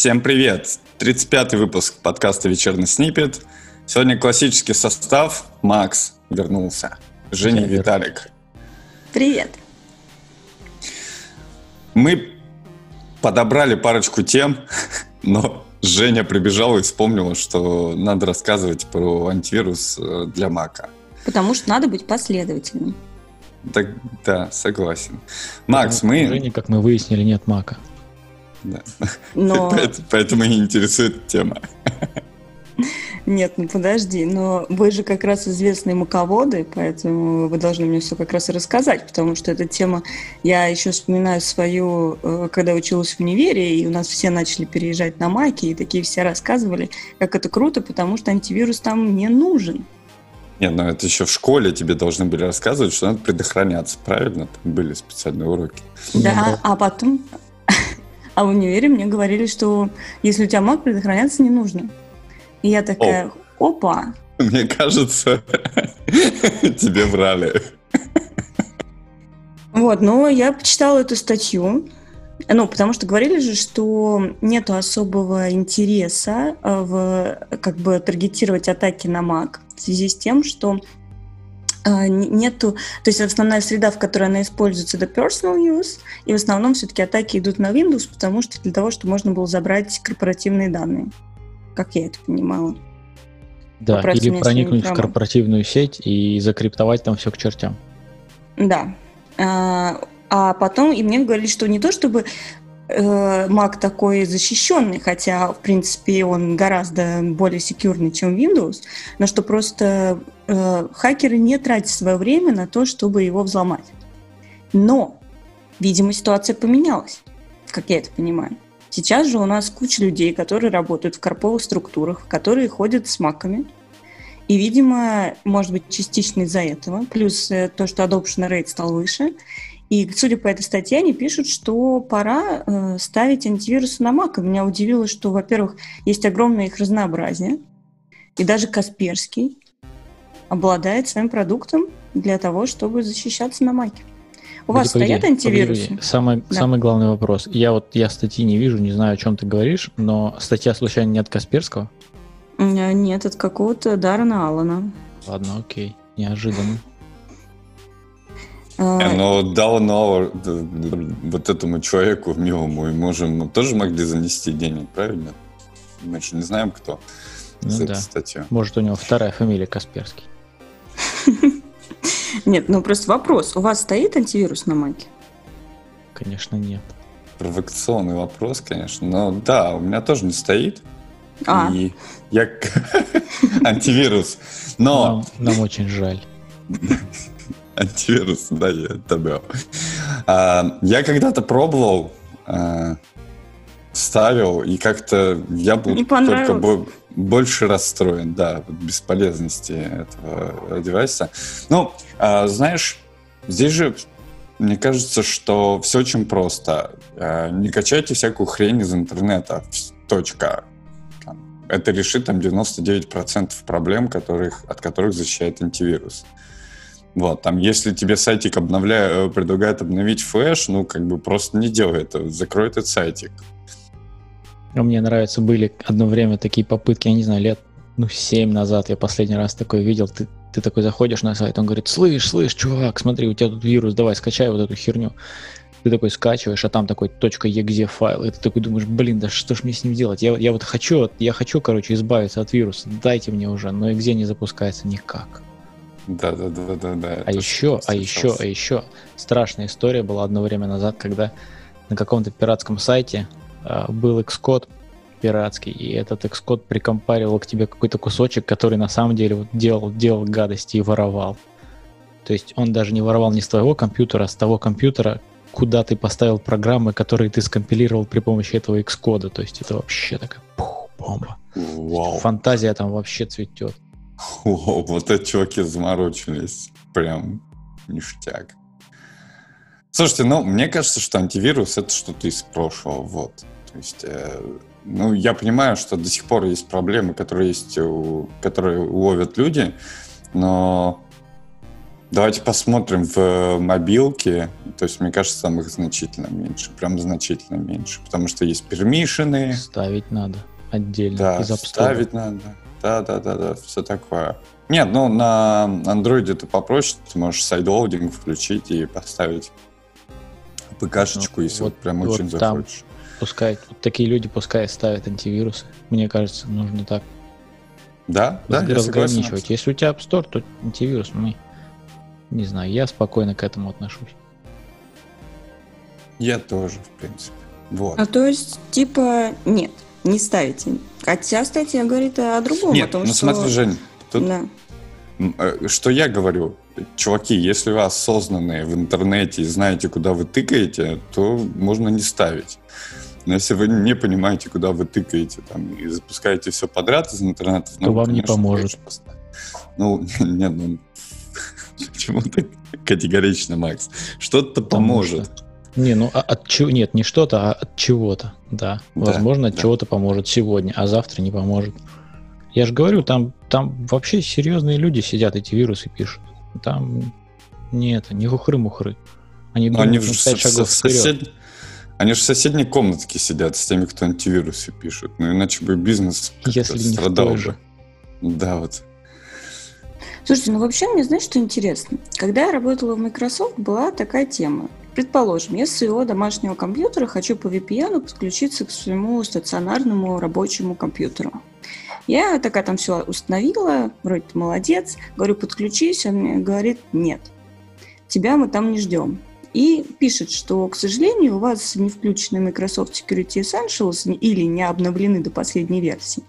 Всем привет! 35-й выпуск подкаста «Вечерний снипет». Сегодня классический состав. Макс вернулся. Женя и Виталик. Привет! Мы подобрали парочку тем, но Женя прибежала и вспомнила, что надо рассказывать про антивирус э, для Мака. Потому что надо быть последовательным. Так, да, согласен. Макс, мы... Женя, как мы выяснили, нет Мака. Да. Но... Поэтому и интересует тема. Нет, ну подожди, но вы же как раз известные маководы, поэтому вы должны мне все как раз и рассказать, потому что эта тема, я еще вспоминаю свою, э, когда училась в универе, и у нас все начали переезжать на маки, и такие все рассказывали, как это круто, потому что антивирус там не нужен. Нет, ну это еще в школе тебе должны были рассказывать, что надо предохраняться, правильно? Там были специальные уроки. Да, а потом, а в универе мне говорили, что если у тебя маг, предохраняться не нужно. И я такая, О. опа. Мне кажется, тебе врали. Вот, но я почитала эту статью, ну, потому что говорили же, что нет особого интереса э, в как бы таргетировать атаки на Mac в связи с тем, что нету, то есть основная среда, в которой она используется, это personal use, и в основном все-таки атаки идут на Windows, потому что для того, чтобы можно было забрать корпоративные данные, как я это понимала. Да, Вопрос или проникнуть в корпоративную сеть и закриптовать там все к чертям. Да. А, а потом, и мне говорили, что не то, чтобы э, Mac такой защищенный, хотя, в принципе, он гораздо более секьюрный, чем Windows, но что просто э, хакеры не тратят свое время на то, чтобы его взломать. Но, видимо, ситуация поменялась, как я это понимаю. Сейчас же у нас куча людей, которые работают в корповых структурах, которые ходят с маками, и, видимо, может быть, частично из-за этого, плюс э, то, что adoption rate стал выше, и, судя по этой статье, они пишут, что пора э, ставить антивирусы на Mac. И меня удивило, что, во-первых, есть огромное их разнообразие, и даже Касперский обладает своим продуктом для того, чтобы защищаться на Маке. У вас погоди, стоят антивирусы? Погоди. Самый, да. самый главный вопрос. Я вот я статьи не вижу, не знаю, о чем ты говоришь, но статья случайно не от Касперского? Э, нет, от какого-то Дарна Аллана. Ладно, окей, неожиданно. А, но давно вот этому человеку милому и можем тоже могли занести денег, правильно? Мы же не знаем, кто ну да. статью. Может, у него вторая фамилия Касперский. Нет, ну просто вопрос. У вас стоит антивирус на Маке? Конечно, нет. Провокационный вопрос, конечно. Но да, у меня тоже не стоит. А. И я антивирус. Но... Нам, нам очень жаль. антивирус, да, я добавил. А, я когда-то пробовал, а, ставил, и как-то я был только бо- больше расстроен, да, бесполезности этого девайса. Ну, а, знаешь, здесь же мне кажется, что все очень просто. А, не качайте всякую хрень из интернета. Точка. Это решит там 99% проблем, которых, от которых защищает антивирус. Вот, там, если тебе сайтик обновляет, э, предлагает обновить флеш, ну, как бы просто не делай это, закрой этот сайтик. А мне нравится, были одно время такие попытки, я не знаю, лет, ну, 7 назад я последний раз такой видел, ты, ты такой заходишь на сайт, он говорит, слышь, слышь, чувак, смотри, у тебя тут вирус, давай, скачай вот эту херню. Ты такой скачиваешь, а там такой .exe файл, и ты такой думаешь, блин, да что ж мне с ним делать? Я, я вот хочу, я хочу, короче, избавиться от вируса, дайте мне уже, но exe не запускается никак. Да, да, да, да, да. А еще, а еще, а еще страшная история была одно время назад, когда на каком-то пиратском сайте был Xcode пиратский, и этот Xcode прикомпарил к тебе какой-то кусочек, который на самом деле вот делал, делал гадости и воровал. То есть он даже не воровал не с твоего компьютера, а с того компьютера, куда ты поставил программы, которые ты скомпилировал при помощи этого Xcode. То есть это вообще такая пух, бомба. Вау. Фантазия там вообще цветет. О, вот эти чуваки заморочились. Прям ништяк. Слушайте, ну, мне кажется, что антивирус — это что-то из прошлого, вот. То есть, э, ну, я понимаю, что до сих пор есть проблемы, которые есть, у, которые ловят люди, но Давайте посмотрим в мобилке. То есть, мне кажется, там их значительно меньше. Прям значительно меньше. Потому что есть пермишины. Ставить надо отдельно. Да, ставить надо. Да, да, да, да, все такое. Нет, ну на андроиде это попроще. Ты можешь sideloading включить и поставить APK шечку, ну, если вот, вот прям вот очень там захочешь. Пускай, вот такие люди пускай ставят антивирусы. Мне кажется, нужно так. Да, да, разграничивать. Если у тебя App Store, то антивирус мы не знаю, я спокойно к этому отношусь. Я тоже, в принципе. Вот. А то есть, типа, нет, не ставите. Хотя статья говорит о другом. Нет, о том, ну что... смотри, Жень, тут... Да. Э, что я говорю? Чуваки, если вы осознанные в интернете и знаете, куда вы тыкаете, то можно не ставить. Но если вы не понимаете, куда вы тыкаете, там, и запускаете все подряд из интернета, то ну, вам конечно, не поможет. Ну, нет, ну, Почему ты категорично, Макс? Что-то поможет. Что... Не, ну а от чего? Нет, не что-то, а от чего-то. Да. да Возможно, от да. чего-то поможет сегодня, а завтра не поможет. Я же говорю, там, там вообще серьезные люди сидят, эти вирусы пишут. Там не это, не хухры-мухры. Они думают, они же в, шагов в, сосед... Они же в соседней комнатке сидят с теми, кто антивирусы пишут. Ну, иначе бы бизнес Если страдал бы. Да, вот. Слушайте, ну вообще мне, знаешь, что интересно? Когда я работала в Microsoft, была такая тема. Предположим, я с своего домашнего компьютера хочу по VPN подключиться к своему стационарному рабочему компьютеру. Я такая там все установила, вроде ты молодец, говорю, подключись, он мне говорит, нет, тебя мы там не ждем. И пишет, что, к сожалению, у вас не включены Microsoft Security Essentials или не обновлены до последней версии.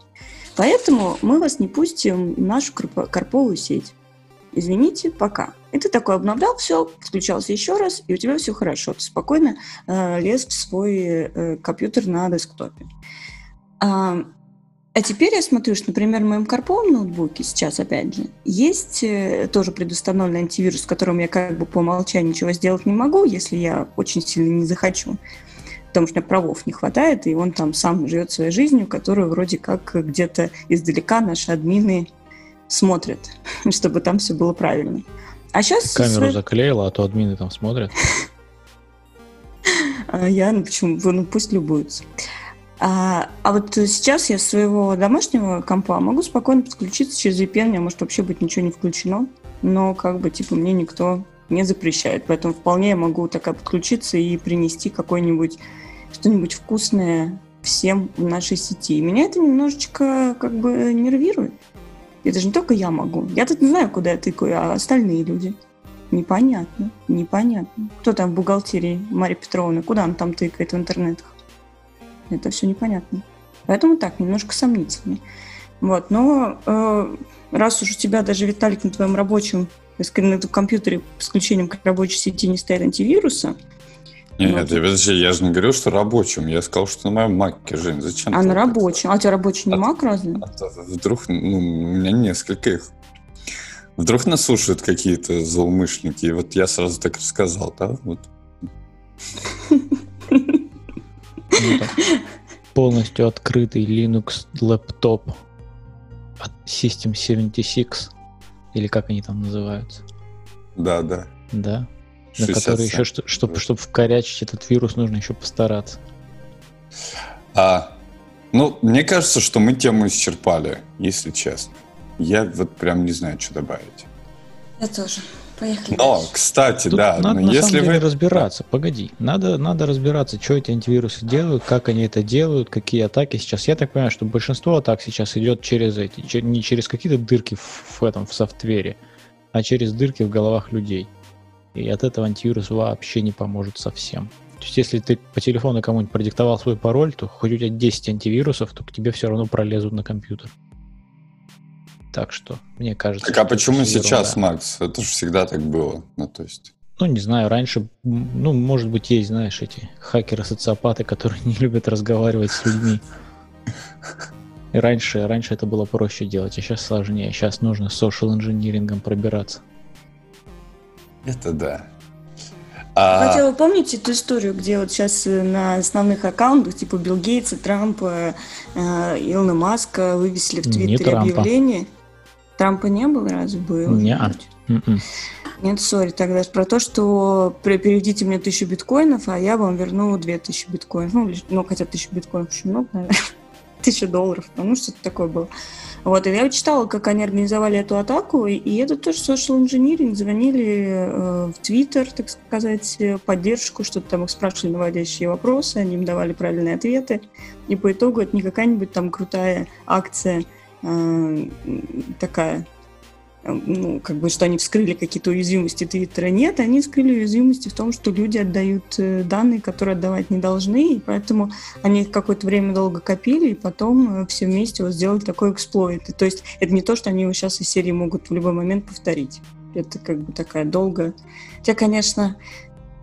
Поэтому мы вас не пустим в нашу карповую сеть. Извините, пока. И ты такой обновлял все, включался еще раз, и у тебя все хорошо. Ты спокойно э, лез в свой э, компьютер на десктопе. А, а теперь я смотрю, что, например, в моем карповом ноутбуке сейчас, опять же, есть э, тоже предустановленный антивирус, с которым я как бы по умолчанию ничего сделать не могу, если я очень сильно не захочу потому что у меня правов не хватает, и он там сам живет своей жизнью, которую вроде как где-то издалека наши админы смотрят, чтобы там все было правильно. А сейчас... Камеру свой... заклеила, а то админы там смотрят. А я, ну почему, ну пусть любуются. А, а вот сейчас я своего домашнего компа могу спокойно подключиться через VPN, у меня может вообще быть ничего не включено, но как бы типа мне никто не запрещает, поэтому вполне я могу такая подключиться и принести какой-нибудь что-нибудь вкусное всем в нашей сети. И меня это немножечко как бы нервирует. Это же не только я могу. Я тут не знаю, куда я тыкаю, а остальные люди. Непонятно, непонятно. Кто там в бухгалтерии Мария Петровна? Куда он там тыкает в интернетах? Это все непонятно. Поэтому так, немножко сомнительно. Вот, но э, раз уж у тебя даже, Виталик, на твоем рабочем, на компьютере с включением к рабочей сети не стоит антивируса, нет, вот. подожди, я же не говорил, что рабочим. Я сказал, что на моем маке, Жень. Зачем? А на рабочем? А у тебя рабочий не а, мак разве? А, вдруг, ну, у меня несколько их. Вдруг нас слушают какие-то злоумышленники, и вот я сразу так рассказал, да? Вот. Полностью открытый Linux лэптоп от System 76, или как они там называются. Да, да. Да, на который еще, чтобы, чтобы вкорячить этот вирус, нужно еще постараться. А, ну, мне кажется, что мы тему исчерпали, если честно. Я вот прям не знаю, что добавить. Я тоже. Поехали. Но, дальше. кстати, Тут да. Надо, на если самом деле, вы... разбираться. Погоди. Надо, надо разбираться, что эти антивирусы делают, как они это делают, какие атаки сейчас. Я так понимаю, что большинство атак сейчас идет через эти, не через какие-то дырки в, в этом в софтвере, а через дырки в головах людей. И от этого антивирус вообще не поможет совсем. То есть, если ты по телефону кому-нибудь продиктовал свой пароль, то хоть у тебя 10 антивирусов, то к тебе все равно пролезут на компьютер. Так что, мне кажется... Так а почему сейчас, ерунда. Макс? Это же всегда так было. Ну, то есть... Ну, не знаю, раньше, ну, может быть, есть, знаешь, эти хакеры-социопаты, которые не любят разговаривать с людьми. И раньше, раньше это было проще делать, а сейчас сложнее. Сейчас нужно с social инжинирингом пробираться. Это да. А... Хотя вы помните эту историю, где вот сейчас э, на основных аккаунтах, типа Билл Гейтса, Трампа, э, Илона Маска вывесили в Твиттере объявление? Трампа не было, разве было? Не. М-м. Нет, сори, тогда про то, что переведите мне тысячу биткоинов, а я вам верну две тысячи биткоинов. Ну, ну хотя тысячу биткоинов очень много, наверное. Тысяча долларов, ну, что-то такое было. Вот, и я читала, как они организовали эту атаку, и это тоже social engineering, звонили э, в Твиттер, так сказать, поддержку, что-то там их спрашивали наводящие вопросы, они им давали правильные ответы, и по итогу это не какая-нибудь там крутая акция э, такая ну, как бы, что они вскрыли какие-то уязвимости Твиттера. Нет, они вскрыли уязвимости в том, что люди отдают э, данные, которые отдавать не должны, и поэтому они их какое-то время долго копили, и потом э, все вместе вот сделали такой эксплойт. То есть это не то, что они его сейчас из серии могут в любой момент повторить. Это как бы такая долгая... Хотя, конечно,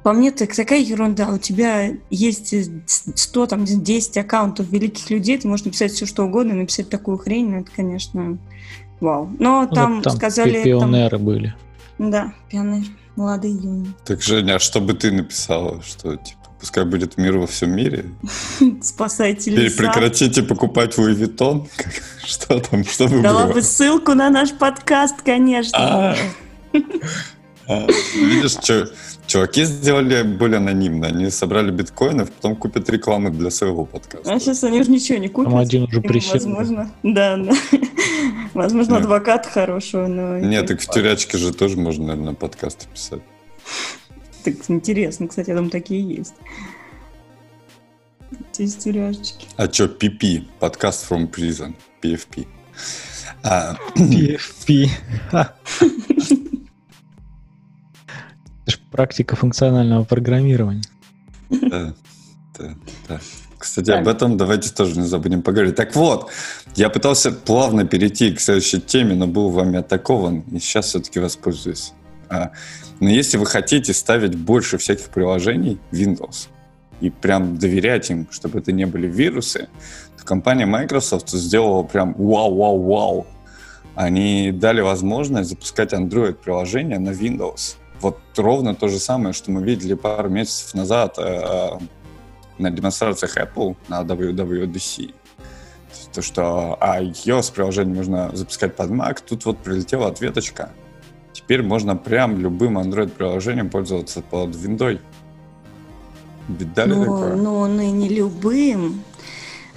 по мне так такая ерунда. У тебя есть 100, там, 10 аккаунтов великих людей, ты можешь написать все, что угодно, написать такую хрень, но это, конечно, Вау. Но ну, там, там сказали... Пионеры там... были. Да, пионеры. Молодые юные. Так, Женя, а что бы ты написала? Что, типа, пускай будет мир во всем мире? Спасайте леса. Прекратите покупать Луи Виттон? Что там? Что бы Дала бы ссылку на наш подкаст, конечно. А, видишь, что чуваки сделали более анонимно. Они собрали биткоины, потом купят рекламы для своего подкаста. А сейчас они уже ничего не купят. Там один уже присел. Возможно, да, да. Возможно, Нет. адвокат хорошего, но... Нет, так в тюрячке же тоже можно, наверное, подкасты писать. Так интересно, кстати, там такие есть. Есть тюрячки. А что, PP? Подкаст from prison. PFP. PFP. Практика функционального программирования. Да, да, да. Кстати, об этом давайте тоже не забудем поговорить. Так вот, я пытался плавно перейти к следующей теме, но был вами атакован, и сейчас все-таки воспользуюсь. А, но если вы хотите ставить больше всяких приложений Windows и прям доверять им, чтобы это не были вирусы, то компания Microsoft сделала прям вау-вау-вау. Они дали возможность запускать Android-приложения на Windows. Вот ровно то же самое, что мы видели пару месяцев назад э, на демонстрациях Apple на WWDC. То, что а, iOS-приложение можно запускать под Mac, тут вот прилетела ответочка. Теперь можно прям любым Android-приложением пользоваться под Windows. Видали ну, такое? Ну, ну и не любым.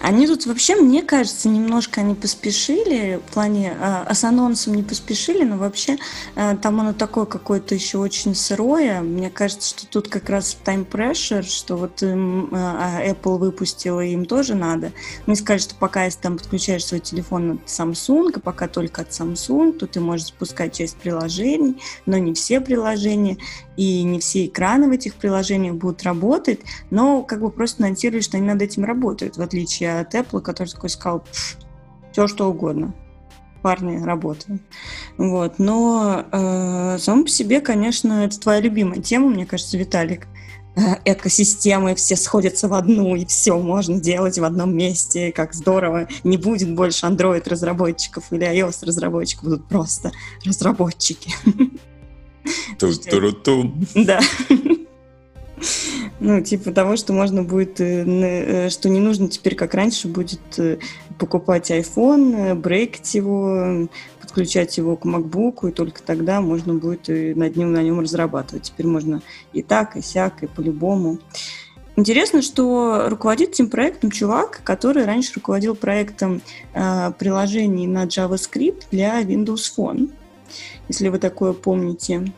Они тут вообще, мне кажется, немножко они поспешили, в плане, э, с анонсом не поспешили, но вообще э, там оно такое какое-то еще очень сырое. Мне кажется, что тут как раз time pressure, что вот им, э, Apple выпустила, им тоже надо. Мне сказали, что пока если там подключаешь свой телефон от Samsung, а пока только от Samsung, то ты можешь запускать часть приложений, но не все приложения и не все экраны в этих приложениях будут работать, но как бы просто анонсировали, что они над этим работают, в отличие от Apple, который такой сказал, все что угодно, парни, работаем. Вот. Но э, само по себе, конечно, это твоя любимая тема, мне кажется, Виталик. Э, экосистемы все сходятся в одну, и все можно делать в одном месте, как здорово. Не будет больше Android-разработчиков или iOS-разработчиков, будут просто разработчики. Ту-ту-ру-ту. Да. Ну, типа того, что можно будет, э, э, что не нужно теперь, как раньше, будет э, покупать iPhone, брейкать его, подключать его к MacBook, и только тогда можно будет над ним, на нем разрабатывать. Теперь можно и так, и сяк, и по-любому. Интересно, что руководит этим проектом чувак, который раньше руководил проектом э, приложений на JavaScript для Windows Phone если вы такое помните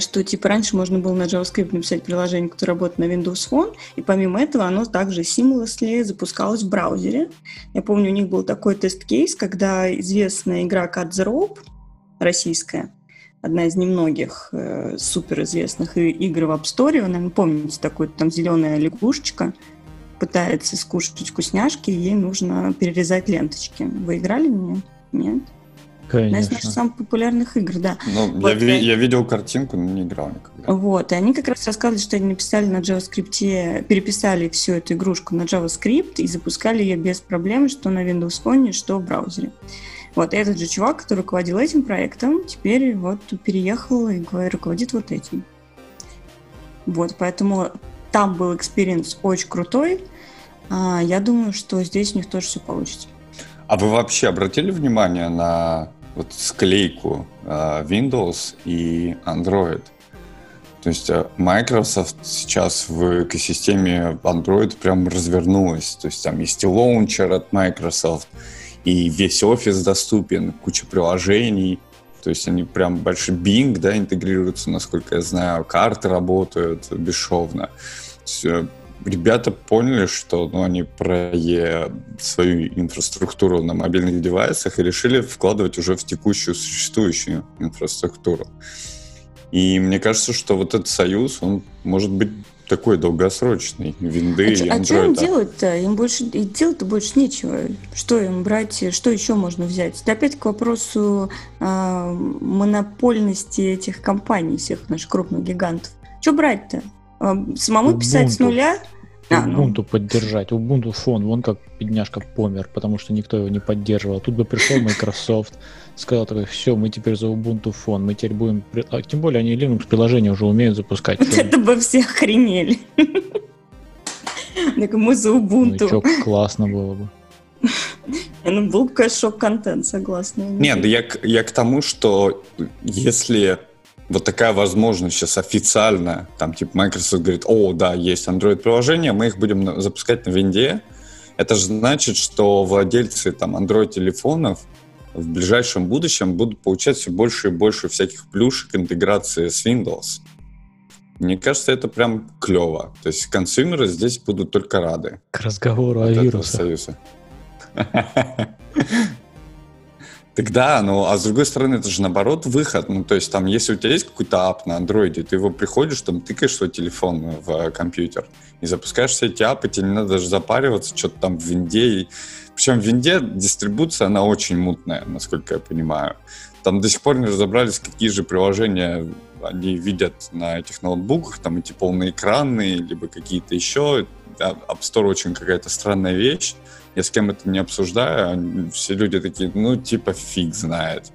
что типа раньше можно было на JavaScript написать приложение, которое работает на Windows Phone, и помимо этого оно также seamlessly запускалось в браузере. Я помню, у них был такой тест-кейс, когда известная игра Cut the Rope, российская, одна из немногих э, суперизвестных игр в App Store, вы, наверное, помните такую, там зеленая лягушечка, пытается скушать вкусняшки, ей нужно перерезать ленточки. Вы играли в нее? Нет? Конечно. Одна из наших самых популярных игр, да. Ну, вот, я, ви- я видел картинку, но не играл никогда. Вот, и они как раз рассказывали, что они написали на JavaScript, переписали всю эту игрушку на JavaScript и запускали ее без проблем, что на Windows Phone, что в браузере. Вот, этот же чувак, который руководил этим проектом, теперь вот переехал и руководит вот этим. Вот, поэтому там был experience очень крутой. А, я думаю, что здесь у них тоже все получится. А вы вообще обратили внимание на вот склейку э, Windows и Android. То есть э, Microsoft сейчас в экосистеме Android прям развернулась. То есть там есть и launcher от Microsoft, и весь офис доступен, куча приложений. То есть они прям большой Bing, да, интегрируются, насколько я знаю, карты работают бесшовно. Ребята поняли, что ну, они про свою инфраструктуру на мобильных девайсах и решили вкладывать уже в текущую существующую инфраструктуру. И мне кажется, что вот этот союз, он может быть такой долгосрочный. Винды а и Android. А что им делать-то? Им больше делать-то больше нечего. Что им брать? Что еще можно взять? Это опять к вопросу э, монопольности этих компаний, всех наших крупных гигантов. Что брать-то? Самому Ubuntu. писать с нуля? А, Ubuntu ну. поддержать. Ubuntu фон, вон как бедняжка помер, потому что никто его не поддерживал. Тут бы пришел Microsoft, сказал такой, все, мы теперь за Ubuntu фон, мы теперь будем... А, тем более они Linux приложения уже умеют запускать. Вот это бы все охренели. Так мы за Ubuntu. Ну, что, классно было бы. Ну, был бы, шок-контент, согласна. Нет, я, я к тому, что если вот такая возможность сейчас официально, там, типа, Microsoft говорит, о, да, есть Android-приложения, мы их будем запускать на винде, это же значит, что владельцы там Android-телефонов в ближайшем будущем будут получать все больше и больше всяких плюшек интеграции с Windows. Мне кажется, это прям клево. То есть консюмеры здесь будут только рады. К разговору о вирусах. Тогда, ну, а с другой стороны, это же наоборот выход. Ну, то есть там, если у тебя есть какой-то ап на андроиде, ты его приходишь, там, тыкаешь свой телефон в э, компьютер и запускаешь все эти апы, тебе не надо даже запариваться, что-то там в винде. Причем в винде дистрибуция, она очень мутная, насколько я понимаю. Там до сих пор не разобрались, какие же приложения они видят на этих ноутбуках, там эти полноэкранные, либо какие-то еще. App Store очень какая-то странная вещь я с кем это не обсуждаю, все люди такие, ну, типа, фиг знает,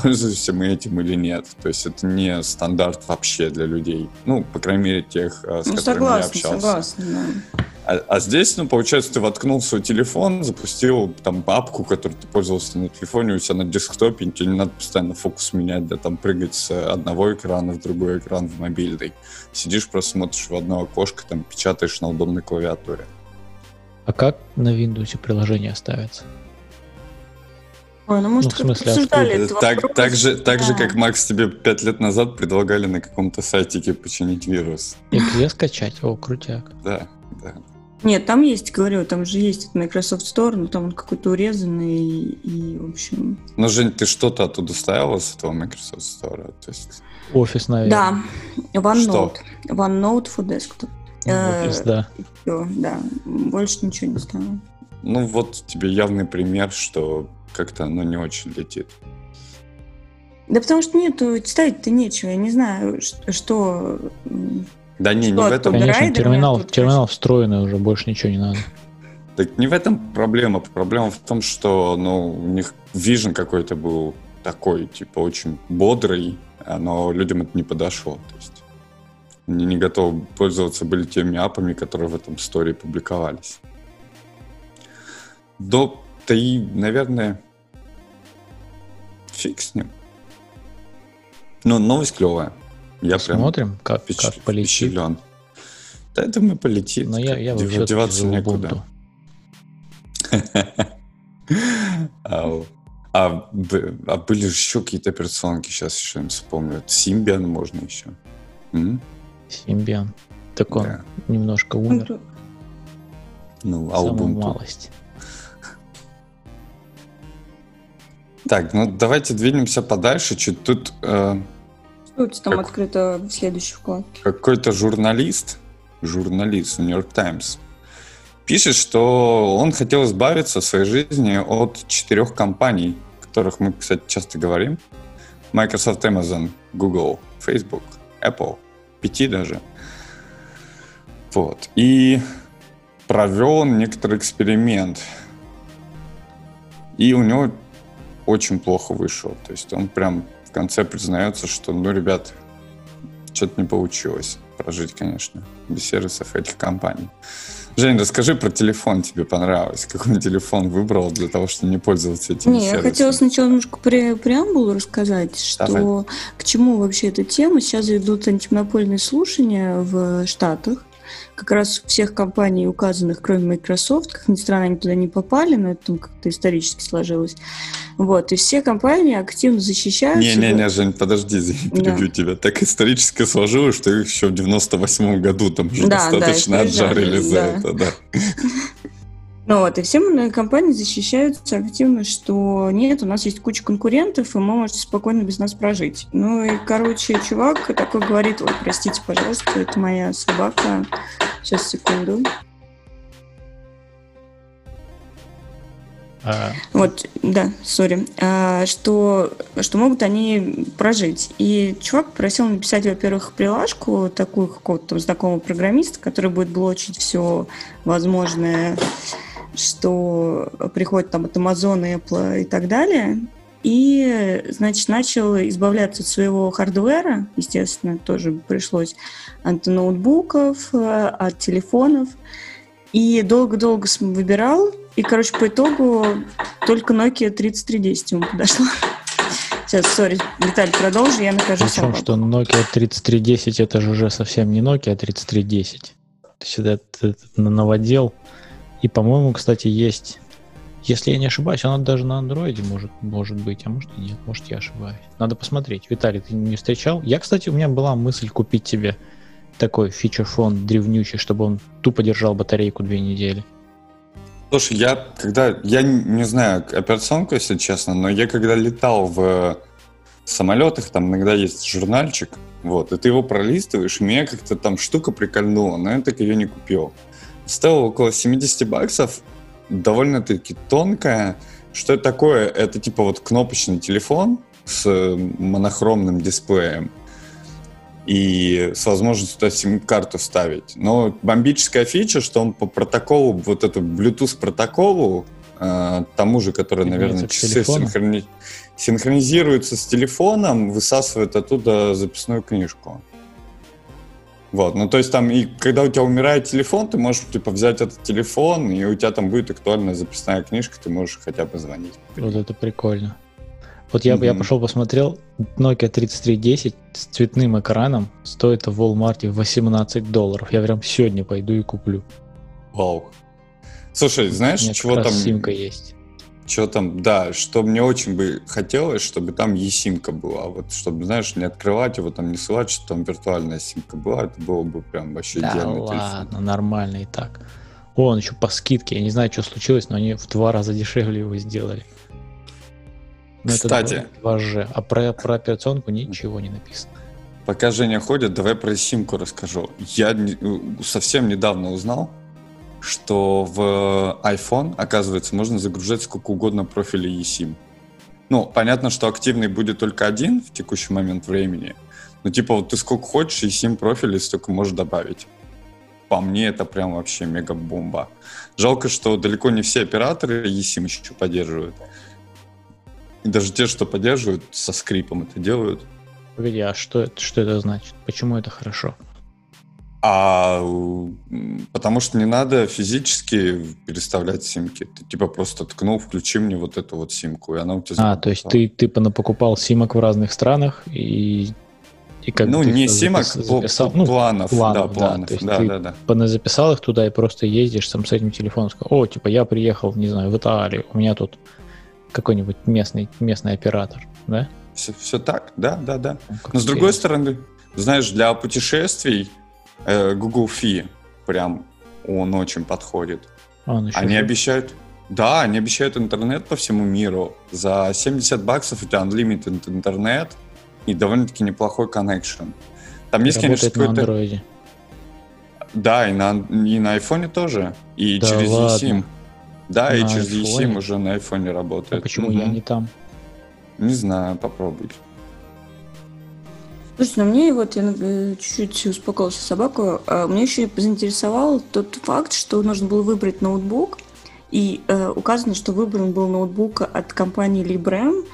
пользуемся мы этим или нет. То есть это не стандарт вообще для людей. Ну, по крайней мере, тех, э, с ну, которыми согласна, я общался. Согласна, да. А, а здесь, ну, получается, ты воткнул свой телефон, запустил там папку, которой ты пользовался на телефоне, у тебя на десктопе, тебе не надо постоянно фокус менять, да, там прыгать с одного экрана в другой экран в мобильный. Сидишь, просто смотришь в одно окошко, там печатаешь на удобной клавиатуре. А как на Windows приложение ставится? Ой, ну, может, ну, в смысле, обсуждали так, так, же, так да. же, как Макс тебе пять лет назад предлагали на каком-то сайтике починить вирус. Где скачать? О, крутяк. Да, да. Нет, там есть, говорю, там же есть Microsoft Store, но там он какой-то урезанный и, и, в общем... Ну, Жень, ты что-то оттуда ставила с этого Microsoft Store? То есть... Офис, наверное. Да, OneNote. Что? OneNote for Desktop. Офис, да. Все, да. Больше ничего не стало. Ну, вот тебе явный пример, что как-то оно не очень летит. Да потому что нету, ставить-то нечего. Я не знаю, что... Да не, не в этом. Конечно, терминал, терминал встроенный уже, больше ничего не надо. Так не в этом проблема. Проблема в том, что ну, у них вижен какой-то был такой, типа, очень бодрый, но людям это не подошло. То есть не, не готовы пользоваться были теми апами, которые в этом сторе публиковались. До да и, наверное, фиг с ним. Ну, новость клевая. Я Посмотрим, прям как, впечат... как полетит. Впечатлен. Да, это мы полетит. Но я, я вообще деваться некуда. а, а, а были еще какие-то операционки, сейчас еще не вспомню. Симбиан можно еще. М? Симбиан. Так он да. немножко умер. Ну, а Самую малость. Так, ну давайте двинемся подальше. Чуть тут... Э, Что у тебя там как, открыто в следующей вкладке? Какой-то журналист, журналист New York Times, пишет, что он хотел избавиться в своей жизни от четырех компаний, о которых мы, кстати, часто говорим. Microsoft, Amazon, Google, Facebook, Apple – пяти даже. Вот. И провел некоторый эксперимент. И у него очень плохо вышел. То есть он прям в конце признается, что, ну, ребят, что-то не получилось прожить, конечно, без сервисов этих компаний. Жень, расскажи про телефон, тебе понравилось. Какой телефон выбрал для того, чтобы не пользоваться этим Не, я хотела сначала немножко пре преамбулу рассказать, что Давай. к чему вообще эта тема. Сейчас идут антимонопольные слушания в Штатах как раз всех компаний, указанных, кроме Microsoft, как ни странно, они туда не попали, но это там как-то исторически сложилось. Вот, и все компании активно защищаются. Не-не-не, Жень, подожди, перебью да. тебя. Так исторически сложилось, что их еще в 98 году там уже да, достаточно да, отжарили за да. это, да. Ну вот, и все компании защищаются активно, что нет, у нас есть куча конкурентов, и мы можете спокойно без нас прожить. Ну и, короче, чувак такой говорит, ой, простите, пожалуйста, это моя собака. Сейчас, секунду. А... Вот, да, сори. А, что, что могут они прожить. И чувак просил написать, во-первых, прилажку, такую какого-то знакомого программиста, который будет блочить все возможное что приходит там от Amazon, Apple и так далее. И, значит, начал избавляться от своего хардвера, естественно, тоже пришлось от ноутбуков, от телефонов. И долго-долго выбирал, и, короче, по итогу только Nokia 3310 ему подошла. Сейчас, сори, Виталий, продолжи, я накажу Причем, что Nokia 3310 это же уже совсем не Nokia 3310. Ты сюда наводил и, по-моему, кстати, есть... Если я не ошибаюсь, она даже на андроиде может, может быть, а может и нет, может я ошибаюсь. Надо посмотреть. Виталий, ты не встречал? Я, кстати, у меня была мысль купить тебе такой фичер-фон древнючий, чтобы он тупо держал батарейку две недели. Слушай, я когда, я не знаю операционку, если честно, но я когда летал в самолетах, там иногда есть журнальчик, вот, и ты его пролистываешь, и меня как-то там штука прикольнула, но я так ее не купил стоила около 70 баксов, довольно-таки тонкая. Что это такое? Это типа вот кнопочный телефон с монохромным дисплеем и с возможностью туда сим-карту ставить. Но бомбическая фича, что он по протоколу, вот эту Bluetooth протоколу, э, тому же, который, наверное, часы синхрони... синхронизируется с телефоном, высасывает оттуда записную книжку. Вот, ну то есть там, и когда у тебя умирает телефон, ты можешь, типа, взять этот телефон, и у тебя там будет актуальная записная книжка, ты можешь хотя бы звонить. Вот это прикольно. Вот я, mm-hmm. я пошел посмотрел, Nokia 3310 с цветным экраном стоит в Walmart 18 долларов. Я прям сегодня пойду и куплю. Вау. Слушай, знаешь, чего там... симка есть что там, да, что мне очень бы хотелось, чтобы там eSIM-ка была, вот, чтобы, знаешь, не открывать его, там не ссылать, что там виртуальная симка была, это было бы прям вообще да идеально. ладно, телефон. нормально и так. О, он еще по скидке, я не знаю, что случилось, но они в два раза дешевле его сделали. Но Кстати. Это же, а про, про операционку ничего не написано. Пока Женя ходит, давай про симку расскажу. Я не, совсем недавно узнал, что в iPhone, оказывается, можно загружать сколько угодно профилей eSIM. Ну, понятно, что активный будет только один в текущий момент времени. Но типа вот ты сколько хочешь eSIM профилей столько можешь добавить. По мне это прям вообще мега-бомба. Жалко, что далеко не все операторы eSIM еще поддерживают. И даже те, что поддерживают, со скрипом это делают. Погоди, а что, что это значит? Почему это хорошо? А потому что не надо физически переставлять симки. Ты типа просто ткнул, включи мне вот эту вот симку, и она у тебя... А, то есть ты типа покупал симок в разных странах и и как ну, не симок, записал, ну, планов, планов, да, планов, да, то есть да, ты да, да. записал их туда и просто ездишь там с этим телефоном, сказал, о, типа, я приехал, не знаю, в Италию, у меня тут какой-нибудь местный, местный оператор, да? Все, все так, да, да, да. Ну, Но с другой стороны, знаешь, для путешествий э, Google Fi, прям он очень подходит. А, он они жив? обещают, да, они обещают интернет по всему миру. За 70 баксов тебя unlimited интернет и довольно-таки неплохой connection. Там есть, конечно, какой-то... на Android. Да, и на, и на iPhone тоже. И да через ладно. eSIM. Да, на и через iPhone? eSIM уже на iPhone работает. А почему угу. я не там? Не знаю, попробуй. Слушай, ну мне вот я э, чуть-чуть успокоился собаку. А мне еще заинтересовал тот факт, что нужно было выбрать ноутбук, и э, указано, что выбран был ноутбук от компании Librem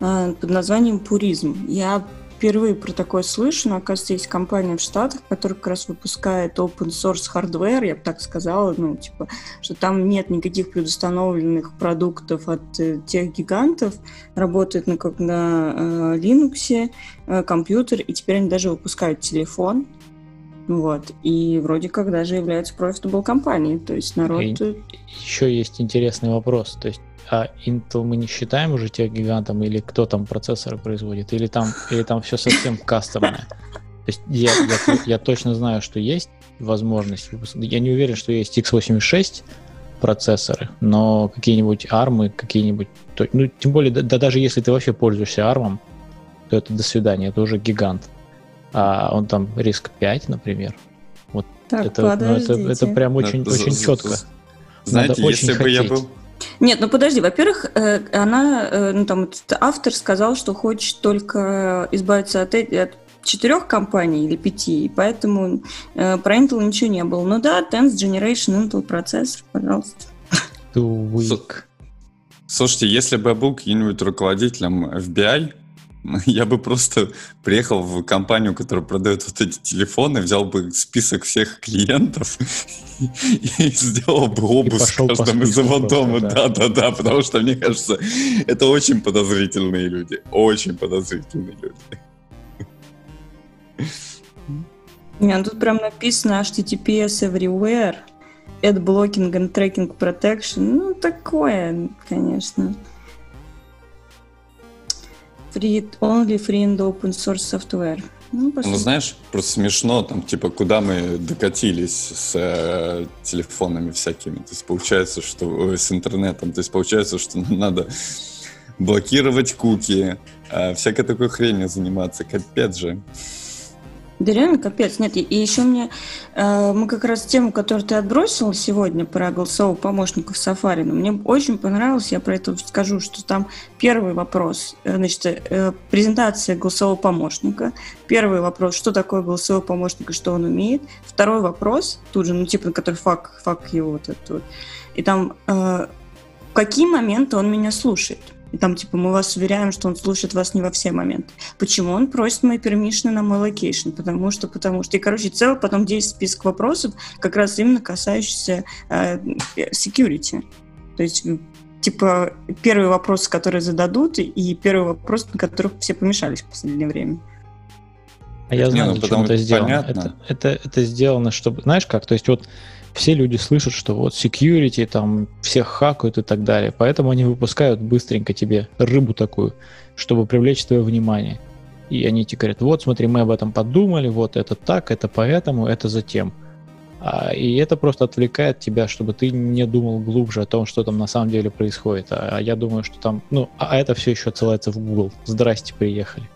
э, под названием Purism. Я впервые про такое слышу, но, оказывается, есть компания в Штатах, которая как раз выпускает open source hardware, я бы так сказала, ну, типа, что там нет никаких предустановленных продуктов от э, тех гигантов, работает на, как на э, Linux, э, компьютер, и теперь они даже выпускают телефон, вот. И вроде как даже является profitable компанией. То есть народ... И еще есть интересный вопрос. То есть а Intel мы не считаем уже тех гигантом, или кто там процессоры производит, или там, или там все совсем кастомное. То есть я, я, я точно знаю, что есть возможность. Я не уверен, что есть x86 процессоры, но какие-нибудь ARM, какие-нибудь... Ну, тем более, да, да даже если ты вообще пользуешься ARM, то это до свидания, это уже гигант. А он там риск 5, например. Вот так, это, ну, это, это прям очень, очень четко. Знаете, Надо если бы хотеть. я был нет, ну подожди, во-первых, э, она, э, ну там этот автор сказал, что хочет только избавиться от, от четырех компаний или пяти, и поэтому э, про Intel ничего не было. Ну да, 10th Generation Intel процессор, пожалуйста. Too weak. Слушайте, если бы я был каким-нибудь руководителем FBI, я бы просто приехал в компанию, которая продает вот эти телефоны, взял бы список всех клиентов и сделал бы обыск каждым из его дома. Да-да-да, потому что, мне кажется, это очень подозрительные люди. Очень подозрительные люди. Не, ну тут прям написано HTTPS everywhere, ad blocking and tracking protection. Ну, такое, конечно free, only free and open source software. Ну, ну, знаешь, просто смешно, там, типа, куда мы докатились с э, телефонами всякими. То есть получается, что э, с интернетом. То есть получается, что нам надо блокировать куки, э, всякой такой хренью заниматься. Капец же. Да реально капец. Нет, и, еще мне... Э, мы как раз тему, которую ты отбросил сегодня про голосового Safari, но мне очень понравилось, я про это скажу, что там первый вопрос, э, значит, э, презентация голосового помощника. Первый вопрос, что такое голосовой помощник и что он умеет. Второй вопрос, тут же, ну, типа, который FAQ, FAQ его вот это вот. И там, э, в какие моменты он меня слушает. И там, типа, мы вас уверяем, что он слушает вас не во все моменты. Почему он просит мои permission на мой location? Потому что, потому что. И, короче, целый потом 10 список вопросов, как раз именно касающихся э, security. То есть типа, первый вопрос, который зададут, и первый вопрос, на которых все помешались в последнее время. А я знаю, не, ну, зачем это сделано. Это, это, это сделано, чтобы, знаешь как, то есть вот все люди слышат, что вот security, там всех хакают и так далее. Поэтому они выпускают быстренько тебе рыбу такую, чтобы привлечь твое внимание. И они тебе говорят, вот смотри, мы об этом подумали, вот это так, это поэтому, это затем. А, и это просто отвлекает тебя, чтобы ты не думал глубже о том, что там на самом деле происходит. А, а я думаю, что там, ну, а это все еще отсылается в Google. Здрасте, приехали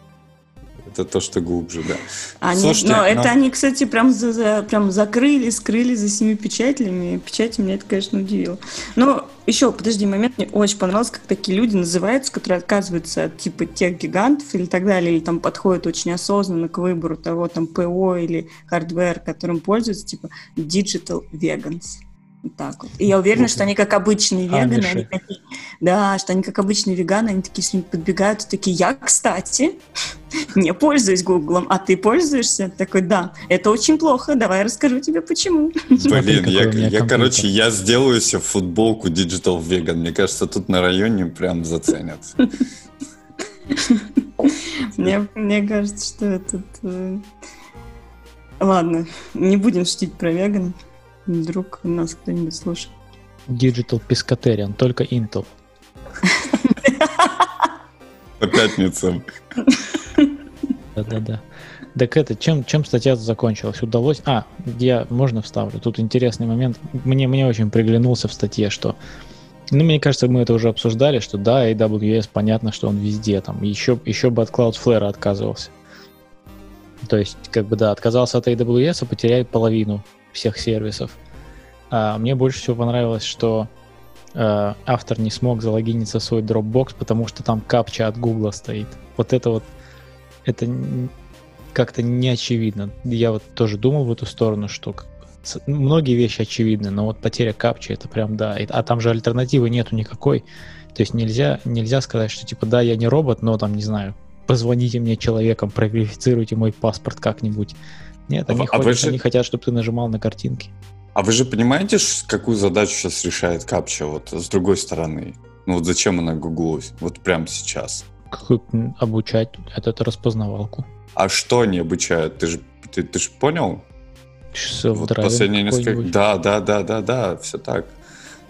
это то, что глубже, да. Они, Слушайте, но, но это они, кстати, прям, за, за, прям закрыли, скрыли за семи печатями. Печати меня это, конечно, удивило. Но еще, подожди, момент мне очень понравился, как такие люди называются, которые отказываются от типа тех гигантов или так далее, или там подходят очень осознанно к выбору того там ПО или hardware, которым пользуются, типа digital vegans. Так вот. И я уверена, что они как обычные веганы, они такие, да, что они как обычные веганы, они такие с ними подбегают, такие, я, кстати, не пользуюсь Гуглом, а ты пользуешься? Такой, да, это очень плохо, давай расскажу тебе почему. Блин, я, я короче, я сделаю себе футболку Digital Vegan, мне кажется, тут на районе прям заценят. Мне, мне кажется, что этот... Э, ладно, не будем шутить про веган. Вдруг нас кто-нибудь слушает. Digital Pescatarian, только Intel. По пятницам. Да-да-да. Так это, чем, чем статья закончилась? Удалось... А, я, можно вставлю? Тут интересный момент. Мне, мне очень приглянулся в статье, что... Ну, мне кажется, мы это уже обсуждали, что да, AWS, понятно, что он везде. Там еще, еще бы от Cloudflare отказывался. То есть, как бы, да, отказался от AWS, а потеряет половину всех сервисов. А, мне больше всего понравилось, что э, автор не смог залогиниться в свой Dropbox, потому что там капча от Google стоит. Вот это вот, это как-то не очевидно. Я вот тоже думал в эту сторону, что многие вещи очевидны, но вот потеря капчи это прям да. А там же альтернативы нету никакой. То есть нельзя, нельзя сказать, что типа да, я не робот, но там, не знаю, позвоните мне человеком, проверифицируйте мой паспорт как-нибудь. Нет, они, а ходят, же... они хотят, чтобы ты нажимал на картинки. А вы же понимаете, какую задачу сейчас решает капча вот с другой стороны? Ну вот зачем она Гуглу вот прямо сейчас? Как обучать этот распознавалку. А что они обучают? Ты же ты, ты же понял? Вот последние несколько... Да, да, да, да, да, все так.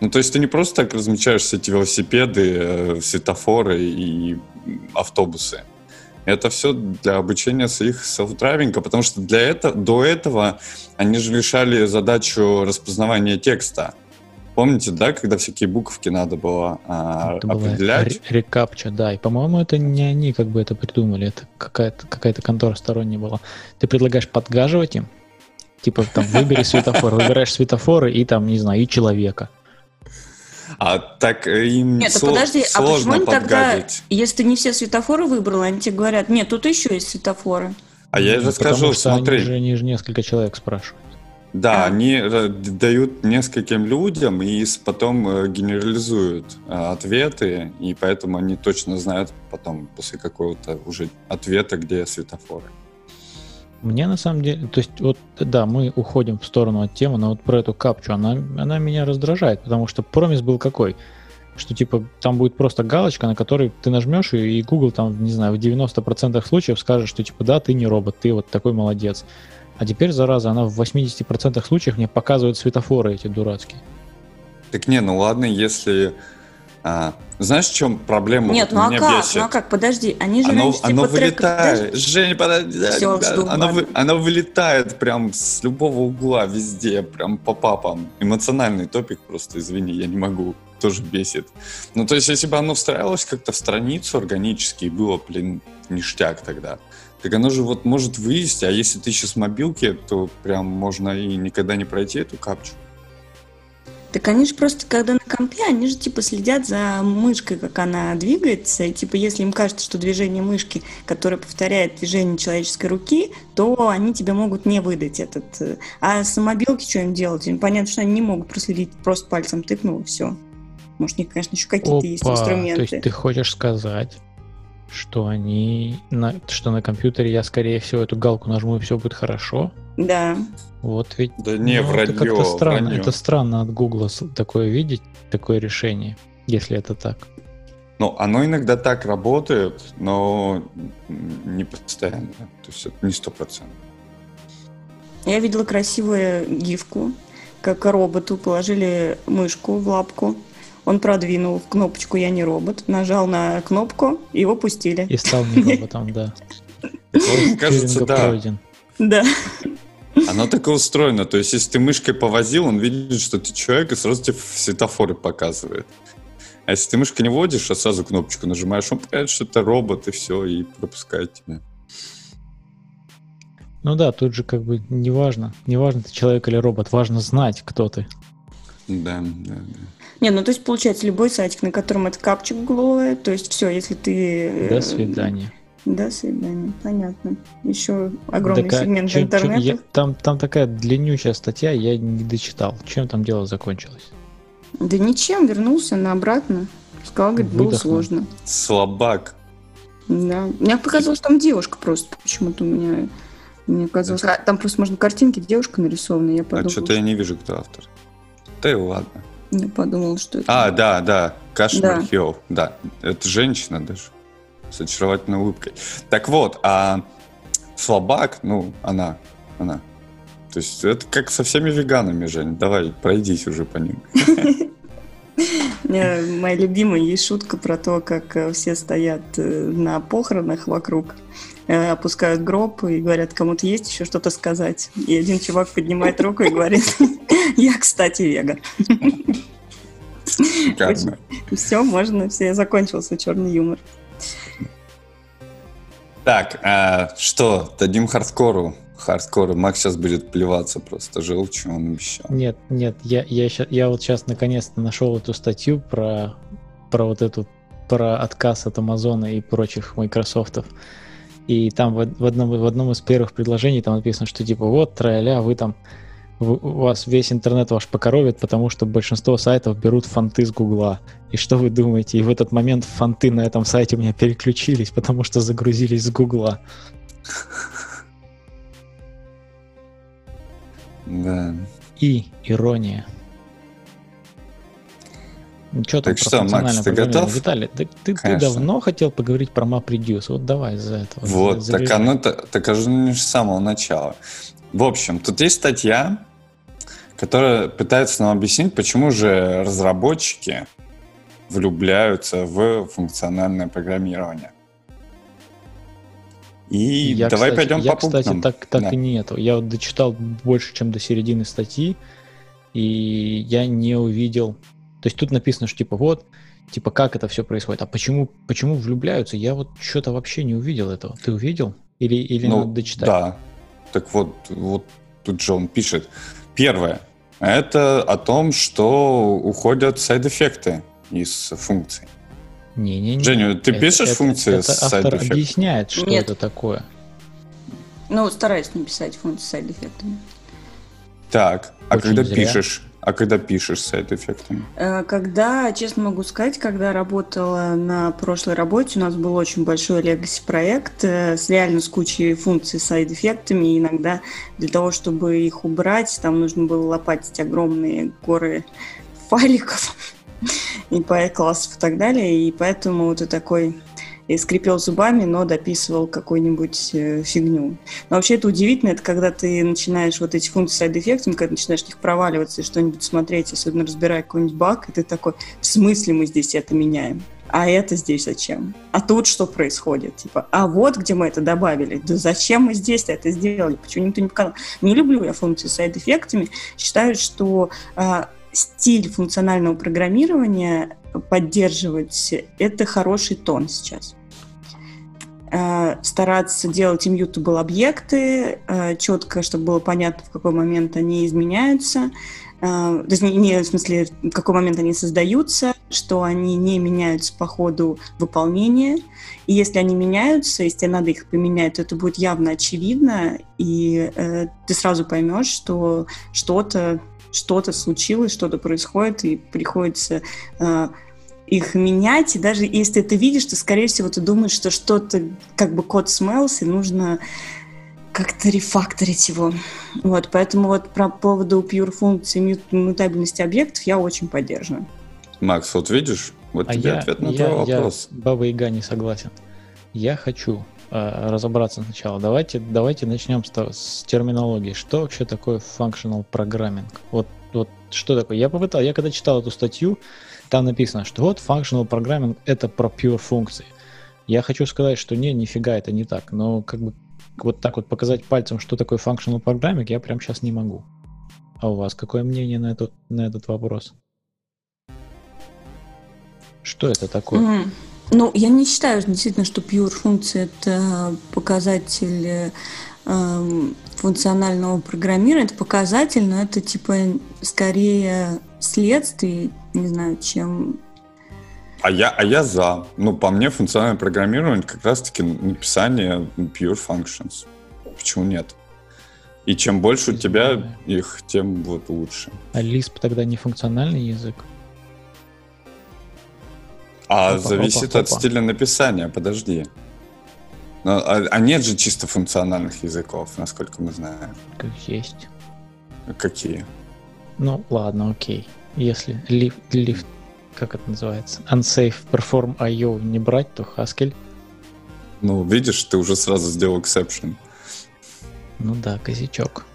Ну, то есть ты не просто так размечаешь все эти велосипеды, э, светофоры и автобусы. Это все для обучения своих селф-драйвинга, потому что для этого, до этого они же решали задачу распознавания текста. Помните, да, когда всякие буковки надо было а, это определять? Рекапча, да. И, по-моему, это не они как бы это придумали, это какая-то какая контора сторонняя была. Ты предлагаешь подгаживать им, типа там выбери светофор, выбираешь светофоры и там, не знаю, и человека. А так э, им нет, сло- подожди, а почему они тогда, если ты не все светофоры выбрал, они тебе говорят, нет, тут еще есть светофоры. А я же скажу, смотри. Они же, они же несколько человек спрашивают. Да, а. они э, дают нескольким людям и потом э, генерализуют ответы, и поэтому они точно знают потом после какого-то уже ответа, где светофоры. Мне на самом деле, то есть вот да, мы уходим в сторону от темы, но вот про эту капчу, она, она меня раздражает, потому что промис был какой? Что типа там будет просто галочка, на которой ты нажмешь, и, и Google там, не знаю, в 90% случаев скажет, что типа да, ты не робот, ты вот такой молодец. А теперь, зараза, она в 80% случаев мне показывает светофоры эти дурацкие. Так не, ну ладно, если а, знаешь, в чем проблема? Нет, ну а как? Бесит? Ну а как? Подожди, они же оно, раньше, оно типа, вылетает. Трек... Жень, подожди. Все, да, жду, оно, вы, оно вылетает прям с любого угла везде, прям по папам. Эмоциональный топик просто, извини, я не могу. Тоже бесит. Ну, то есть, если бы оно встраивалось как-то в страницу органически, и было, блин, ништяк тогда. Так оно же вот может вывести, а если ты сейчас мобилки, то прям можно и никогда не пройти эту капчу. Так они же просто, когда на компе, они же типа следят за мышкой, как она двигается, и типа если им кажется, что движение мышки, которое повторяет движение человеческой руки, то они тебе могут не выдать этот. Э, а с мобилки что им делать? Им понятно, что они не могут проследить, просто пальцем тыкнул, все. Может, у них, конечно, еще какие-то есть инструменты. То есть ты хочешь сказать, что они на, что на компьютере я скорее всего эту галку нажму и все будет хорошо? Да. Вот ведь. Да не, ну, вранье, это как-то странно. Вранье. Это странно от Гугла такое видеть, такое решение, если это так. Ну, оно иногда так работает, но не постоянно. То есть это не сто процентов. Я видела красивую гифку, как роботу положили мышку в лапку, он продвинул кнопочку «Я не робот», нажал на кнопку, его пустили. И стал не роботом, да. Кажется, да. Да. Оно так и устроено. То есть, если ты мышкой повозил, он видит, что ты человек, и сразу тебе светофоры показывает. А если ты мышкой не водишь, а сразу кнопочку нажимаешь, он понимает, что это робот, и все, и пропускает тебя. Ну да, тут же как бы не важно. Не важно, ты человек или робот, важно знать, кто ты. Да, да, да. Не, ну то есть получается любой сайтик, на котором это капчик гугловая, то есть все, если ты... До э, свидания. До свидания, понятно. Еще огромный так, сегмент чем, интернета. Чем, я, там, там такая длиннючая статья, я не дочитал. Чем там дело закончилось? Да ничем, вернулся на обратно. Сказал, говорит, Выдохнул. было сложно. Слабак. Да. Мне показалось, там девушка просто почему-то у меня... Мне казалось, а, там просто можно картинки, девушка нарисована, я подумала. А что-то я не вижу, кто автор. Да и ладно. Я подумал, что это... А, да, да, Кашмир да. Хилл, да. Это женщина даже, с очаровательной улыбкой. Так вот, а слабак, ну, она, она. То есть это как со всеми веганами, Жень. Давай, пройдись уже по ним. Моя любимая есть шутка про то, как э, все стоят э, на похоронах вокруг, э, опускают гроб и говорят, кому-то есть еще что-то сказать. И один чувак поднимает руку и говорит, я, кстати, веган. Все, можно, все, закончился черный юмор. Так, а что, дадим хардкору? Хардкору. Макс сейчас будет плеваться просто желчью, он обещал. Нет, нет, я, я, щас, я вот сейчас наконец-то нашел эту статью про, про вот эту, про отказ от Амазона и прочих Майкрософтов. И там в, в, одном, в одном из первых предложений там написано, что типа вот, троля, вы там у вас весь интернет ваш покоровит, потому что большинство сайтов берут фонты с Гугла. И что вы думаете? И в этот момент фонты на этом сайте у меня переключились, потому что загрузились с Гугла. Да. И ирония. Ну, что так что, Макс, ты готов? Виталий, ты, ты, ты давно хотел поговорить про MapReduce. Вот давай из-за этого. Вот, так оно, так оно с самого начала. В общем, тут есть статья, которая пытается нам объяснить, почему же разработчики влюбляются в функциональное программирование. И я, давай кстати, пойдем я, по пунктам. кстати, так, так да. и нету. Я вот дочитал больше, чем до середины статьи, и я не увидел... То есть тут написано, что типа вот, типа как это все происходит. А почему, почему влюбляются? Я вот что-то вообще не увидел этого. Ты увидел? Или, или ну, надо дочитать? Да. Так вот, вот тут же он пишет. Первое. Это о том, что уходят сайд-эффекты из функций. Не-не-не. Женя, ты это, пишешь это, функции это с автор объясняет, что Нет. это такое. Ну, стараюсь не писать функции с сайд-эффектами. Так, а Очень когда зря. пишешь? А когда пишешь с сайд-эффектами? Э, Когда, честно могу сказать, когда работала на прошлой работе, у нас был очень большой legacy проект э, с реально с кучей функций с сайд-эффектами. И иногда для того, чтобы их убрать, там нужно было лопатить огромные горы файликов и по классов и так далее. И поэтому и такой и скрипел зубами, но дописывал какую-нибудь э, фигню. Но вообще это удивительно, это когда ты начинаешь вот эти функции сайд-эффектами, когда начинаешь них проваливаться и что-нибудь смотреть, особенно разбирая какой-нибудь баг, и ты такой, в смысле мы здесь это меняем? А это здесь зачем? А тут что происходит? Типа, а вот где мы это добавили. Да зачем мы здесь это сделали? Почему никто не показал? Не люблю я функции сайд-эффектами. Считаю, что а, стиль функционального программирования поддерживать – это хороший тон сейчас. Э, стараться делать immutable объекты, э, четко, чтобы было понятно, в какой момент они изменяются, э, то есть не, в смысле, в какой момент они создаются, что они не меняются по ходу выполнения. И если они меняются, если тебе надо их поменять, то это будет явно очевидно, и э, ты сразу поймешь, что что-то что-то случилось, что-то происходит, и приходится э, их менять, и даже если ты это видишь, то, скорее всего, ты думаешь, что что-то, как бы код смелся, и нужно как-то рефакторить его. Вот, поэтому вот про поводу pure функции мутабельности объектов я очень поддерживаю. Макс, вот видишь, вот А тебе я, ответ на я, твой я вопрос. с Баба Яга не согласен. Я хочу разобраться сначала. Давайте, давайте начнем с, с терминологии. Что вообще такое functional programming? Вот, вот что такое? Я попытал, я когда читал эту статью, там написано, что вот functional programming это про pure функции. Я хочу сказать, что не, нифига это не так. Но как бы вот так вот показать пальцем, что такое functional programming, я прям сейчас не могу. А у вас какое мнение на, этот на этот вопрос? Что это такое? Мгм. Ну, я не считаю действительно, что pure функция это показатель э, эм, функционального программирования. Это показатель, но это типа скорее следствие, не знаю, чем... А я, а я за. Ну, по мне, функциональное программирование как раз-таки написание pure functions. Почему нет? И чем больше у тебя их, тем вот лучше. А Lisp тогда не функциональный язык? А Опа, зависит опа, от опа. стиля написания, подожди. Но, а, а нет же чисто функциональных языков, насколько мы знаем. Как есть. Какие? Ну, ладно, окей. Если лифт, лифт как это называется? Unsafe Perform IO не брать, то Haskell. Ну, видишь, ты уже сразу сделал exception. Ну да, косячок.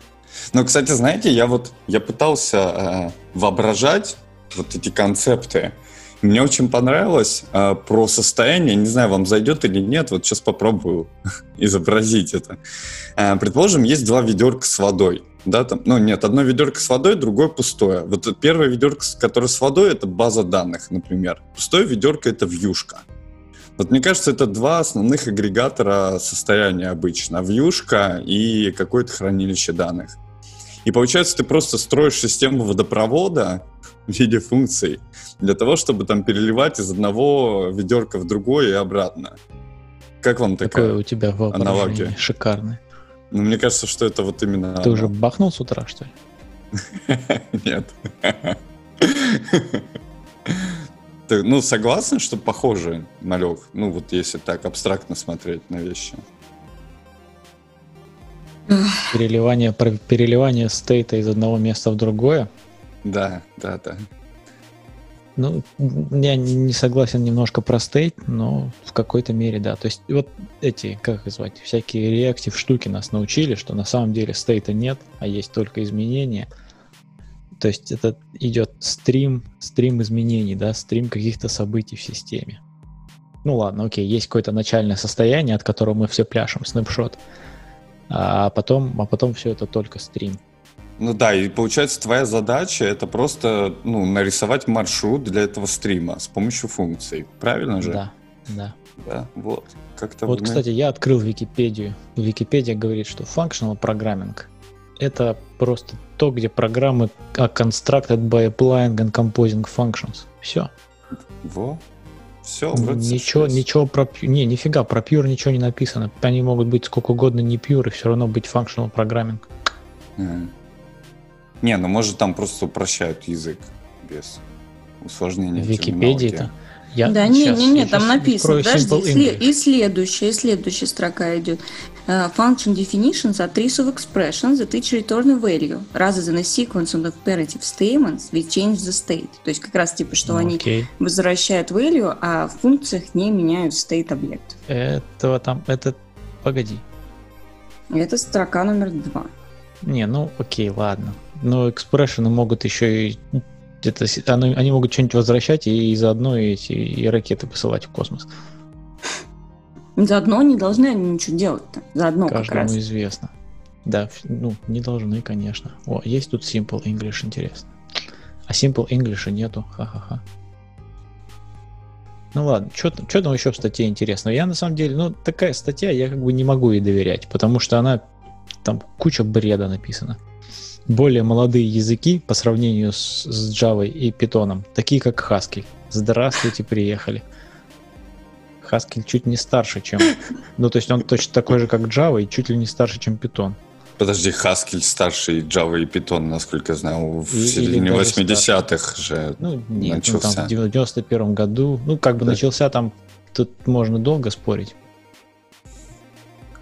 Но, кстати, знаете, я вот я пытался э, воображать вот эти концепты. Мне очень понравилось э, про состояние. Не знаю, вам зайдет или нет. Вот сейчас попробую изобразить это. Э, предположим, есть два ведерка с водой. Да, там, ну нет, одно ведерко с водой, другое пустое. Вот первое ведерко, которое с водой, это база данных, например. Пустое ведерко это вьюшка. Вот мне кажется, это два основных агрегатора состояния обычно. Вьюшка и какое-то хранилище данных. И получается, ты просто строишь систему водопровода в виде функций для того, чтобы там переливать из одного ведерка в другое и обратно. Как вам такая? у тебя аналогия. шикарное. Ну, мне кажется, что это вот именно... Ты уже бахнул с утра, что ли? Нет. Ты, ну, согласен, что похоже малек? Ну, вот если так абстрактно смотреть на вещи. Переливание, переливание стейта из одного места в другое? Да, да, да. Ну, я не согласен немножко про стейт, но в какой-то мере, да. То есть вот эти, как их звать, всякие реактив штуки нас научили, что на самом деле стейта нет, а есть только изменения. То есть это идет стрим, стрим изменений, да, стрим каких-то событий в системе. Ну ладно, окей, есть какое-то начальное состояние, от которого мы все пляшем, снапшот, а потом, а потом все это только стрим. Ну да, и получается твоя задача это просто ну, нарисовать маршрут для этого стрима с помощью функций. Правильно же? Да, да. Да, вот. Как-то вот, кстати, я открыл Википедию. Википедия говорит, что functional programming это просто то, где программы are constructed by applying and composing functions. Все. Во. Все, ничего, ничего про не, нифига, про pure ничего не написано. Они могут быть сколько угодно не pure, и все равно быть functional programming. Mm. Не, ну может там просто упрощают язык без усложнения. В Википедии-то. Я да, не, не, не, там написано. Подожди, и, и следующая, и следующая строка идет. Uh, function definitions are trees of expressions that each return a value, rather than a sequence of imperative statements which change the state. То есть как раз типа, что okay. они возвращают value, а в функциях не меняют state объект. Этого там, это, погоди. Это строка номер два. Не, ну окей, ладно. Но экспрессионы могут еще и где-то они, они могут что-нибудь возвращать и, и заодно эти и ракеты посылать в космос. Заодно не должны они ничего делать-то. Заодно Каждому как раз. известно. Да, ну, не должны, конечно. О, есть тут Simple English, интересно. А Simple English нету, ха-ха-ха. Ну ладно, что там еще в статье интересного? Я на самом деле, ну, такая статья, я как бы не могу ей доверять, потому что она, там куча бреда написана более молодые языки по сравнению с, с Java и Python, такие как Haskell. Здравствуйте, приехали. Haskell чуть не старше, чем... Ну, то есть он точно такой же, как Java, и чуть ли не старше, чем Python. Подожди, Haskell старше Java и Python, насколько я знаю, в и, середине 80-х же ну, нет, начался. Ну, там в 91 году, ну, как бы да. начался там, тут можно долго спорить,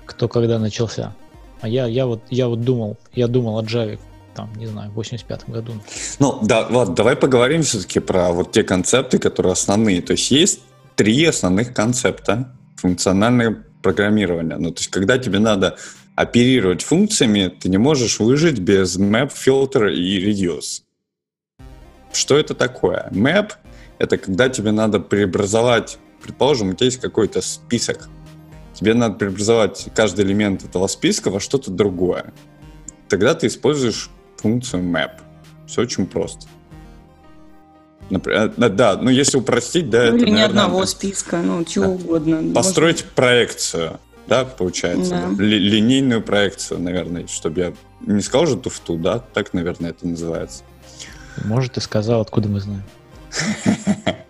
кто когда начался. А я, я, вот, я вот думал, я думал о Java там, не знаю, в 85 году. Ну, да, вот, давай поговорим все-таки про вот те концепты, которые основные. То есть есть три основных концепта функционального программирования. Ну, то есть когда тебе надо оперировать функциями, ты не можешь выжить без map, filter и reduce. Что это такое? Map — это когда тебе надо преобразовать, предположим, у тебя есть какой-то список, тебе надо преобразовать каждый элемент этого списка во что-то другое. Тогда ты используешь функцию map. Все очень просто. Например, э, да, ну если упростить, да, ну, это, Или ни одного списка, ну, чего да. угодно. Построить Может... проекцию, да, получается. Да. Да. Линейную проекцию, наверное, чтобы я не сказал же туфту, да, так, наверное, это называется. Может, ты сказал, откуда мы знаем.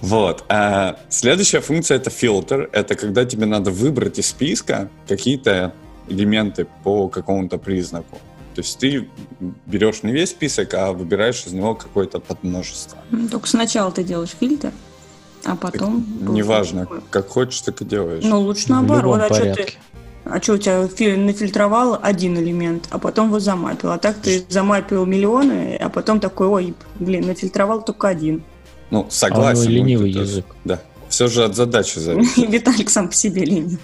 Вот. А следующая функция — это фильтр. Это когда тебе надо выбрать из списка какие-то элементы по какому-то признаку. То есть ты берешь не весь список, а выбираешь из него какое-то подмножество. Только сначала ты делаешь фильтр, а потом... неважно, как хочешь, так и делаешь. Ну, лучше наоборот. А что ты... А что у тебя нафильтровал один элемент, а потом его замапил. А так ты замапил миллионы, а потом такой, ой, блин, нафильтровал только один. Ну, согласен. А ленивый язык. Да. Все же от задачи зависит. Виталик сам по себе ленивый.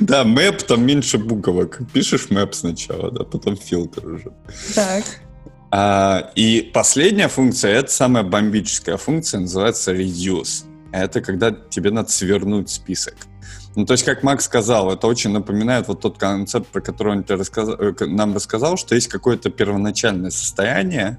Да, мэп, там меньше буквок. Пишешь мэп сначала, да, потом фильтр уже. Так. А, и последняя функция, это самая бомбическая функция, называется reduce. Это когда тебе надо свернуть список. Ну, то есть, как Макс сказал, это очень напоминает вот тот концепт, про который он тебе рассказал, э, нам рассказал, что есть какое-то первоначальное состояние,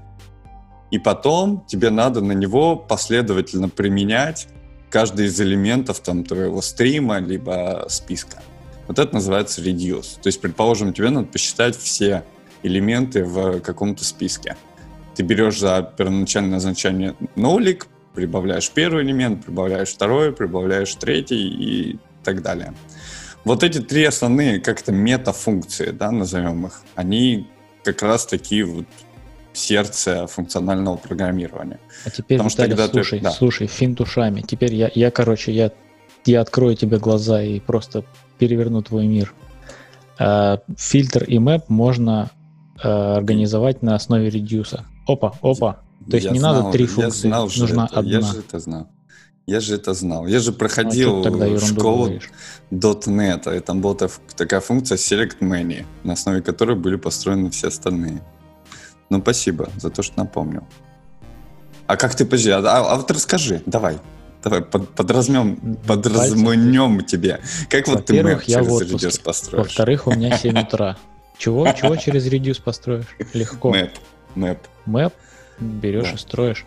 и потом тебе надо на него последовательно применять каждый из элементов там твоего стрима либо списка. Вот это называется reduce. То есть, предположим, тебе надо посчитать все элементы в каком-то списке. Ты берешь за первоначальное значение нолик, прибавляешь первый элемент, прибавляешь второй, прибавляешь третий и так далее. Вот эти три основные как-то метафункции, да, назовем их, они как раз такие вот сердце функционального программирования. А теперь, Потому Виталий, что тогда слушай, ты, да. слушай, финт ушами. Теперь я, я, короче, я, я открою тебе глаза и просто переверну твой мир. Э, фильтр и мэп можно э, организовать на основе редюса. Опа, опа. То есть я не знал, надо три функции, знал, нужна это, одна. Я же это знал. Я же это знал. Я же проходил а школу .NET, и там была такая функция Select Many, на основе которой были построены все остальные. Ну, спасибо за то, что напомнил. А как ты, подожди, а, а, а вот расскажи, давай. Давай под, подразмем, подразмнем тебе. Как вот ты мэп через Reduce построишь? Во-вторых, у меня 7 утра. Чего? Чего через Reduce построишь? Легко. Мэп. Мэп. Мэп? Берешь да. и строишь.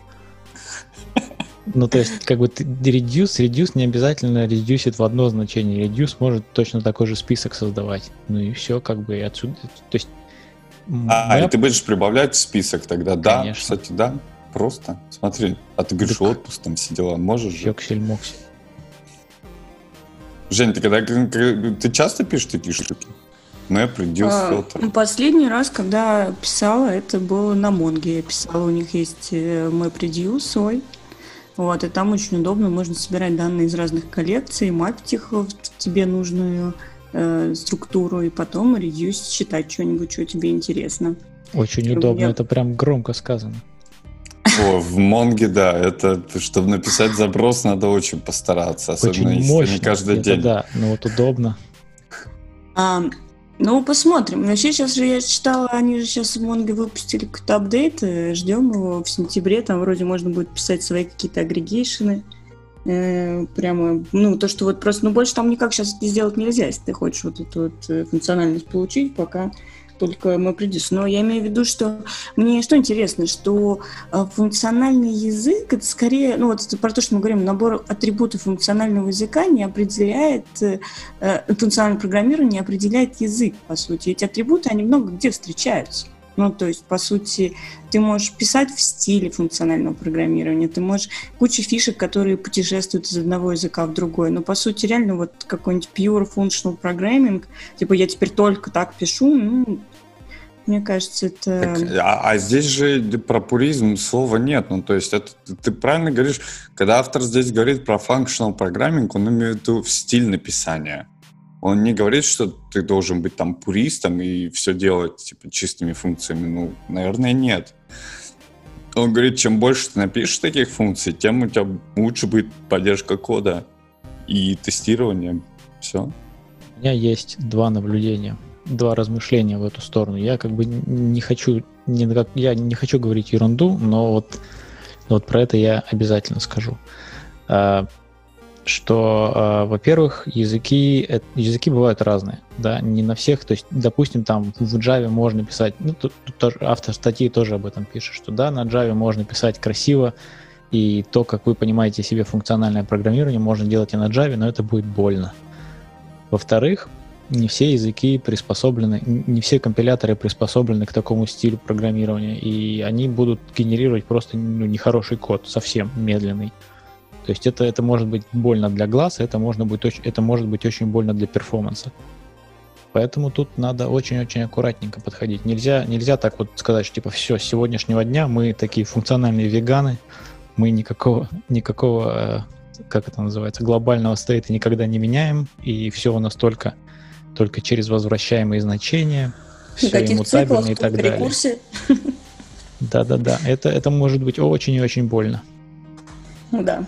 Ну, то есть, как бы ты reduce, reduce не обязательно редюсит в одно значение. Reduce может точно такой же список создавать. Ну и все, как бы и отсюда. То есть а, Map... и ты будешь прибавлять список тогда, да? Конечно. Кстати, да, просто. Смотри, а ты говоришь, так... отпуск там сидела, можешь же? Ёксель-моксель. Жень, ты когда ты часто пишешь такие штуки? Map, Reduce, а, Filter. Последний раз, когда писала, это было на Монге. Я писала, у них есть э, Map Reduce свой. Вот, и там очень удобно, можно собирать данные из разных коллекций, мапить их в тебе нужную э, структуру, и потом редюс читать что-нибудь, что тебе интересно. Очень Чтобы удобно, я... это прям громко сказано. О, в Монге, да, это, чтобы написать запрос, надо очень постараться, особенно очень если мощно, не каждый это день. Да, ну вот удобно. А, ну, посмотрим. Вообще, сейчас же я читала, они же сейчас в Монге выпустили какой-то апдейт, ждем его в сентябре, там вроде можно будет писать свои какие-то агрегейшены. Э, прямо, ну, то, что вот просто, ну, больше там никак сейчас сделать нельзя, если ты хочешь вот эту вот э, функциональность получить, пока только мы придешь. Но я имею в виду, что мне что интересно, что э, функциональный язык, это скорее, ну вот про то, что мы говорим, набор атрибутов функционального языка не определяет, э, функциональное программирование не определяет язык, по сути. Эти атрибуты, они много где встречаются. Ну, то есть, по сути, ты можешь писать в стиле функционального программирования, ты можешь куча фишек, которые путешествуют из одного языка в другой. Но, по сути, реально вот какой-нибудь pure functional programming, типа я теперь только так пишу, ну, мне кажется, это... Так, а, а здесь же про пуризм слова нет. Ну, то есть это ты правильно говоришь, когда автор здесь говорит про functional programming, он имеет в виду стиль написания. Он не говорит, что ты должен быть там пуристом и все делать типа чистыми функциями. Ну, наверное, нет. Он говорит, чем больше ты напишешь таких функций, тем у тебя лучше будет поддержка кода и тестирование. Все. У меня есть два наблюдения, два размышления в эту сторону. Я как бы не хочу, не, я не хочу говорить ерунду, но вот, вот про это я обязательно скажу. Что, э, во-первых, языки, языки бывают разные, да, не на всех, то есть, допустим, там в Java можно писать, ну, тут, тут автор статьи тоже об этом пишет, что да, на Java можно писать красиво, и то, как вы понимаете себе функциональное программирование, можно делать и на Java, но это будет больно. Во-вторых, не все языки приспособлены, не все компиляторы приспособлены к такому стилю программирования, и они будут генерировать просто ну, нехороший код, совсем медленный. То есть это, это может быть больно для глаз, это, можно быть, это может быть очень больно для перформанса. Поэтому тут надо очень-очень аккуратненько подходить. Нельзя, нельзя так вот сказать, что типа все, с сегодняшнего дня мы такие функциональные веганы, мы никакого, никакого э, как это называется, глобального стейта никогда не меняем, и все у нас только, только через возвращаемые значения, все иммутабельно и так далее. Да-да-да, это, это может быть очень и очень больно. Да.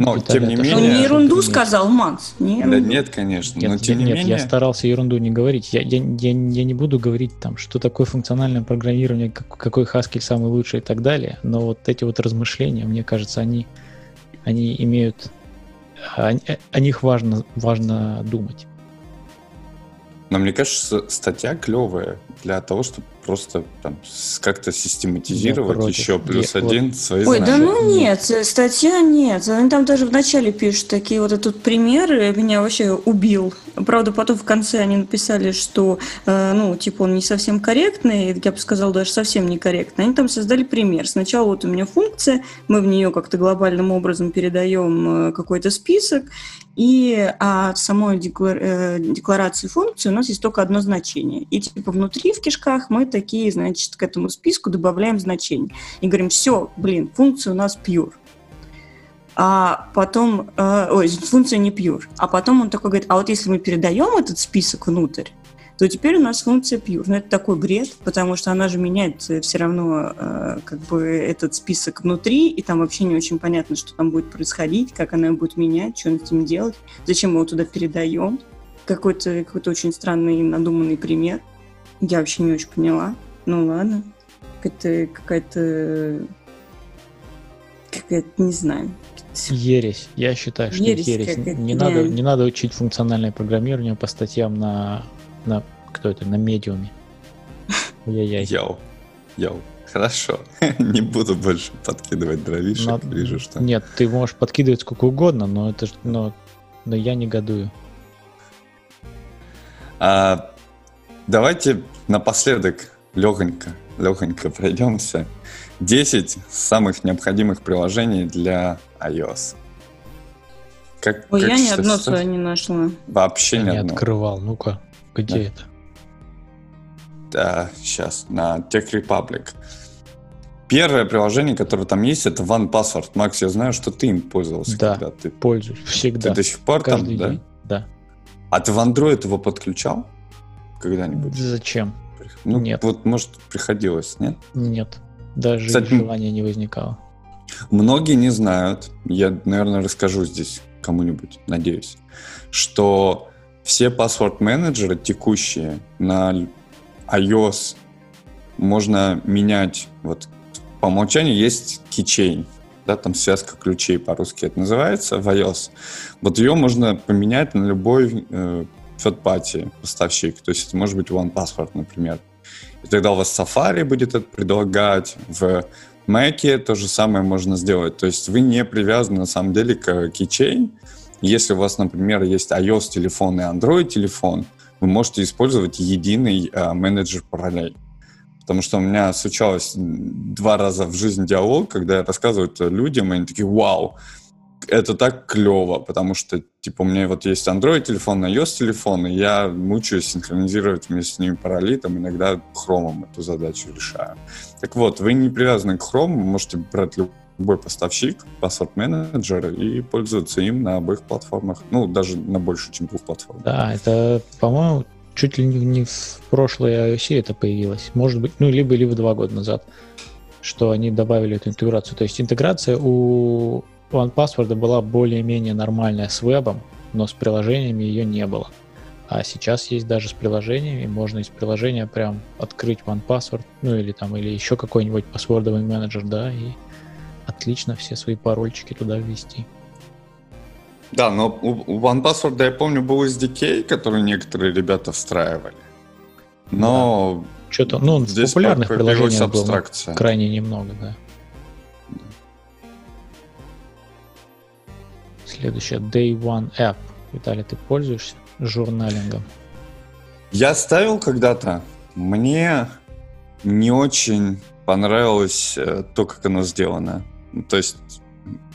Но, тем не менее... Он не ерунду сказал, Макс. Не да нет, конечно. Нет, но тем нет, не менее... я старался ерунду не говорить. Я, я, я, я не буду говорить, там, что такое функциональное программирование, как, какой Haskell самый лучший и так далее. Но вот эти вот размышления, мне кажется, они, они имеют... О, о них важно, важно думать. Но мне кажется, статья клевая. Для того, чтобы просто там как-то систематизировать еще плюс я, один вот. свои Ой, знания. да ну нет, статья нет. Они там даже в начале пишут такие вот этот пример, меня вообще убил. Правда, потом в конце они написали, что, э, ну, типа, он не совсем корректный, я бы сказала, даже совсем некорректный. Они там создали пример. Сначала вот у меня функция, мы в нее как-то глобальным образом передаем э, какой-то список, и от самой э, декларации функции у нас есть только одно значение. И типа внутри в кишках мы такие, значит, к этому списку добавляем значение. И говорим, все, блин, функция у нас pure. А потом, э, ой, функция не pure. А потом он такой говорит, а вот если мы передаем этот список внутрь, то теперь у нас функция pure. Но это такой бред, потому что она же меняет все равно э, как бы этот список внутри, и там вообще не очень понятно, что там будет происходить, как она будет менять, что с этим делать, зачем мы его туда передаем. Какой-то какой очень странный надуманный пример. Я вообще не очень поняла. Ну ладно. Какая-то какая-то какая-то, не знаю. Ересь. Я считаю, что ересь. ересь. Не, надо, не надо учить функциональное программирование по статьям на на кто это? На медиуме. Яй-яй. Йоу. Йоу. Хорошо. Не буду больше подкидывать дровишек. Но... Вижу, что... Нет, ты можешь подкидывать сколько угодно, но это но, но я негодую. А, давайте напоследок легонько, легонько пройдемся. 10 самых необходимых приложений для iOS. Как, Ой, как я ни одно свое не нашла. Вообще я ни не одно. открывал. Ну-ка. Где да. это? Да, сейчас, на Tech Republic. Первое приложение, которое там есть, это One Password. Макс, я знаю, что ты им пользовался. Да, когда ты... пользуюсь всегда. Ты до сих пор Каждый там, день. да? Да. А ты в Android его подключал когда-нибудь? Зачем? Ну, нет. Вот, может, приходилось, нет? Нет. Даже Кстати, желания не возникало. Многие не знают, я, наверное, расскажу здесь кому-нибудь, надеюсь, что все паспорт-менеджеры текущие на iOS можно менять. Вот по умолчанию есть keychain, да, там связка ключей по-русски это называется в iOS. Вот ее можно поменять на любой э, third-party поставщик. То есть это может быть OnePassword, например. И тогда у вас Safari будет это предлагать, в Mac то же самое можно сделать. То есть вы не привязаны на самом деле к keychain, если у вас, например, есть iOS-телефон и Android-телефон, вы можете использовать единый э, менеджер параллель. Потому что у меня случалось два раза в жизни диалог, когда я рассказываю это людям, и они такие, вау, это так клево, потому что, типа, у меня вот есть Android-телефон, iOS-телефон, и я мучаюсь синхронизировать вместе с ними параллели, там иногда хромом эту задачу решаю. Так вот, вы не привязаны к хрому, можете брать любой поставщик, паспорт менеджер и пользуются им на обоих платформах. Ну, даже на больше, чем двух платформах. Да, это, по-моему, чуть ли не в прошлой iOS это появилось. Может быть, ну, либо, либо два года назад, что они добавили эту интеграцию. То есть интеграция у OnePassword была более-менее нормальная с вебом, но с приложениями ее не было. А сейчас есть даже с приложениями, можно из приложения прям открыть OnePassword, ну или там, или еще какой-нибудь паспордовый менеджер, да, и отлично все свои парольчики туда ввести. Да, но у, у OnePassword, я помню, был SDK, который некоторые ребята встраивали. Но да. что-то, ну, здесь популярных приложений было крайне немного, да. Следующее, Day One App. Виталий, ты пользуешься журналингом? Я ставил когда-то. Мне не очень понравилось э, то, как оно сделано. То есть,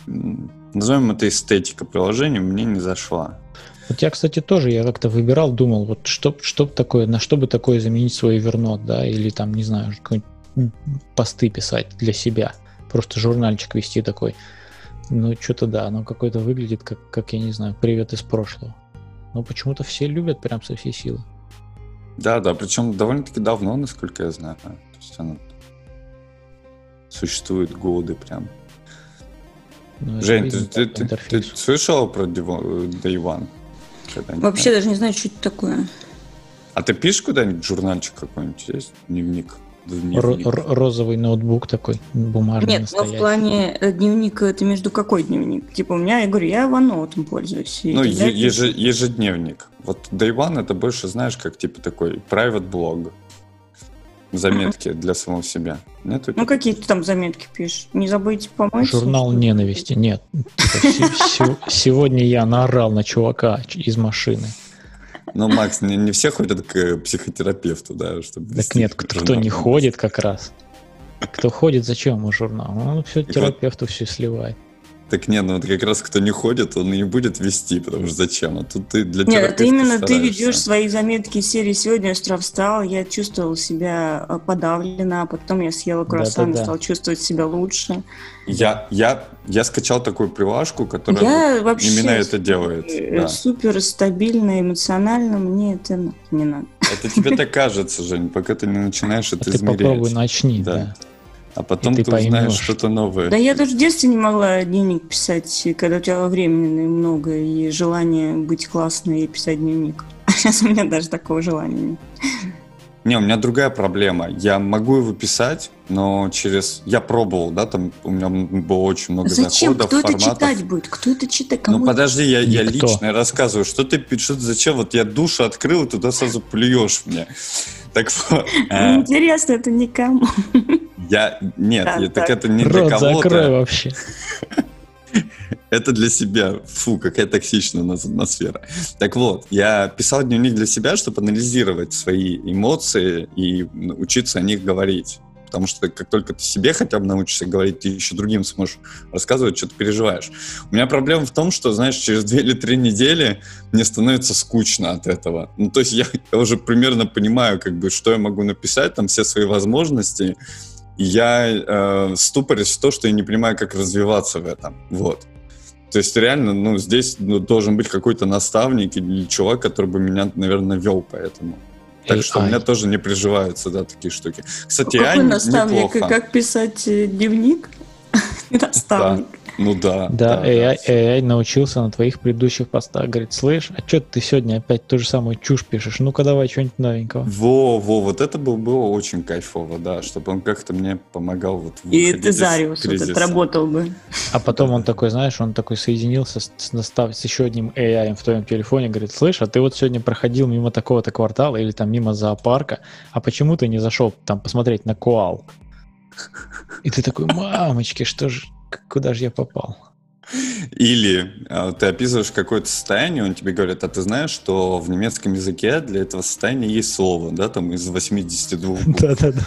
назовем это эстетика приложения, мне не зашла. Вот я, кстати, тоже, я как-то выбирал, думал, вот что, что такое, на что бы такое заменить свой вернот, да, или там, не знаю, посты писать для себя, просто журнальчик вести такой. Ну, что-то да, оно какое-то выглядит, как, как, я не знаю, привет из прошлого. Но почему-то все любят прям со всей силы. Да, да, причем довольно-таки давно, насколько я знаю. То есть оно существует годы прям. Ну, Жень, ты, ты, ты, ты слышал про Day One? Вообще даже не знаю, что это такое. А ты пишешь куда-нибудь журнальчик какой-нибудь? Есть дневник? Розовый ноутбук такой, бумажный, Нет, настоящий. но в плане э, дневник, это между какой дневник? Типа у меня, я говорю, я OneNote пользуюсь. Ну, еж, ежедневник. Вот Day One это больше, знаешь, как типа такой private блог. заметки для самого себя? Нет? Ну, какие ты там заметки пишешь? Не забудьте помочь. Журнал ненависти. Нет. Типа, сегодня я наорал на чувака из машины. Ну, Макс, не, не все ходят к психотерапевту, да, чтобы... Так нет, кто, кто не ходит как раз. Кто ходит, зачем ему журнал? Он все терапевту все сливает. Так нет, ну вот как раз кто не ходит, он и не будет вести, потому что зачем? А тут ты для Нет, это именно стараешься. ты ведешь свои заметки из серии «Сегодня я с утра встал, я чувствовал себя э, подавлена, а потом я съела круассан и стал чувствовать себя лучше». Я, я, я скачал такую привашку, которая я вот именно это делает. Э, да. Супер стабильно, эмоционально, мне это не надо. Это тебе так кажется, Жень, пока ты не начинаешь это а измерять. Ты попробуй начни, да. А потом ты, ты узнаешь что-то новое. Да я даже в детстве не могла дневник писать, когда у тебя времени много и желание быть классной и писать дневник. А сейчас у меня даже такого желания нет. Не, у меня другая проблема. Я могу его писать, но через... Я пробовал, да, там у меня было очень много зачем? заходов, Кто форматов. это читать будет? Кто это читает? Кому ну подожди, я, я лично рассказываю. Что ты пишешь? Зачем? Вот я душу открыл, и туда сразу плюешь мне. Так вот. А Интересно, это никому. Я... Нет, так это не для кого-то. закрой вообще. Это для себя. Фу, какая токсичная атмосфера. Так вот, я писал дневник для себя, чтобы анализировать свои эмоции и учиться о них говорить. Потому что как только ты себе хотя бы научишься говорить, ты еще другим сможешь рассказывать, что ты переживаешь. У меня проблема в том, что, знаешь, через две или три недели мне становится скучно от этого. Ну, то есть я, я уже примерно понимаю, как бы, что я могу написать, там все свои возможности, я э, ступорюсь в то, что я не понимаю, как развиваться в этом. Вот. То есть реально, ну, здесь ну, должен быть какой-то наставник или чувак, который бы меня, наверное, вел по этому. Так что у меня тоже не приживаются, да, такие штуки. Кстати, Какой наставник? Неплохо. Как писать э, дневник? Наставник. Ну да. Да, да, AI, да. AI научился на твоих предыдущих постах. Говорит, слышь, а что ты сегодня опять ту же самую чушь пишешь? Ну-ка давай что-нибудь новенького. Во, во, вот это было, было очень кайфово, да, чтобы он как-то мне помогал вот И Тезариус вот отработал бы. А потом он такой, знаешь, он такой соединился с, с, с еще одним AI в твоем телефоне, говорит, слышь, а ты вот сегодня проходил мимо такого-то квартала или там мимо зоопарка, а почему ты не зашел там посмотреть на коал? И ты такой, мамочки, что же, куда же я попал? Или э, ты описываешь какое-то состояние, он тебе говорит, а ты знаешь, что в немецком языке для этого состояния есть слово, да, там из 82 Да-да-да.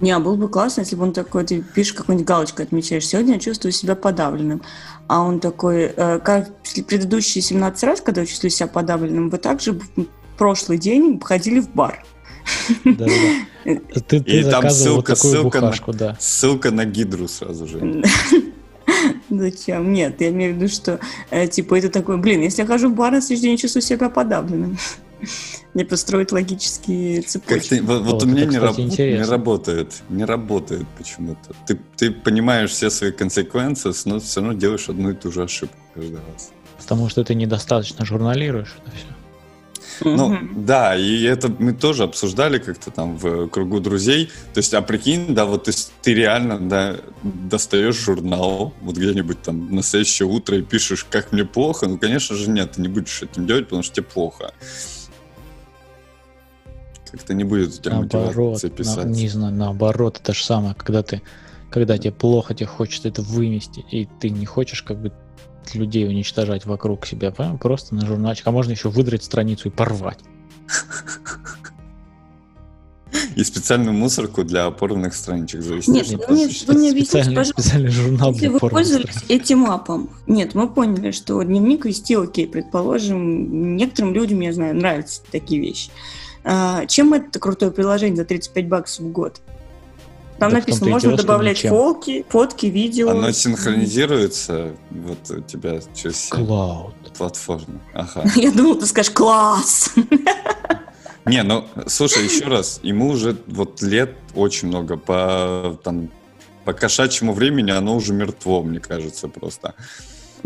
Не, а было бы классно, если бы он такой, ты пишешь какую-нибудь галочку, отмечаешь, сегодня я чувствую себя подавленным. А он такой, э, как предыдущие 17 раз, когда я чувствую себя подавленным, вы также в прошлый день ходили в бар. Да, да. Ты, ты И там ссылка, такую ссылка, бухашку, на, да. ссылка на гидру сразу же. Зачем? Нет, я имею в виду, что э, типа это такой, блин, если я хожу в бар на следующий день, чувствую себя подавленным. Не построить логические цепочки. Ты, вот, вот у меня не, раб, не работает, не работает почему-то. Ты, ты понимаешь все свои консеквенции, но все равно делаешь одну и ту же ошибку каждый раз. Потому что ты недостаточно журналируешь это все. Ну, да, и это мы тоже обсуждали как-то там в кругу друзей. То есть, а прикинь, да, вот то есть ты реально, да, достаешь журнал вот где-нибудь там на следующее утро и пишешь, как мне плохо. Ну, конечно же, нет, ты не будешь этим делать, потому что тебе плохо. Как-то не будет у тебя наоборот, писать. На, не знаю, наоборот, это же самое, когда ты, когда тебе плохо, тебе хочется это вымести, и ты не хочешь как бы людей уничтожать вокруг себя, просто на журнальчик. А можно еще выдрать страницу и порвать. И специальную мусорку для опорных страничек завести. Нет, нет, вы мне объясните, пожалуйста, специальный журнал если вы пользовались этим апом, нет, мы поняли, что дневник вести окей, предположим, некоторым людям, я знаю, нравятся такие вещи. А, чем это крутое приложение за 35 баксов в год? Там да написано, можно добавлять фотки, фотки, видео. Оно синхронизируется вот у тебя через Клауд. платформы. Ага. Я думал, ты скажешь класс. Не, ну, слушай, еще раз, ему уже вот лет очень много. По, там, по кошачьему времени оно уже мертво, мне кажется, просто.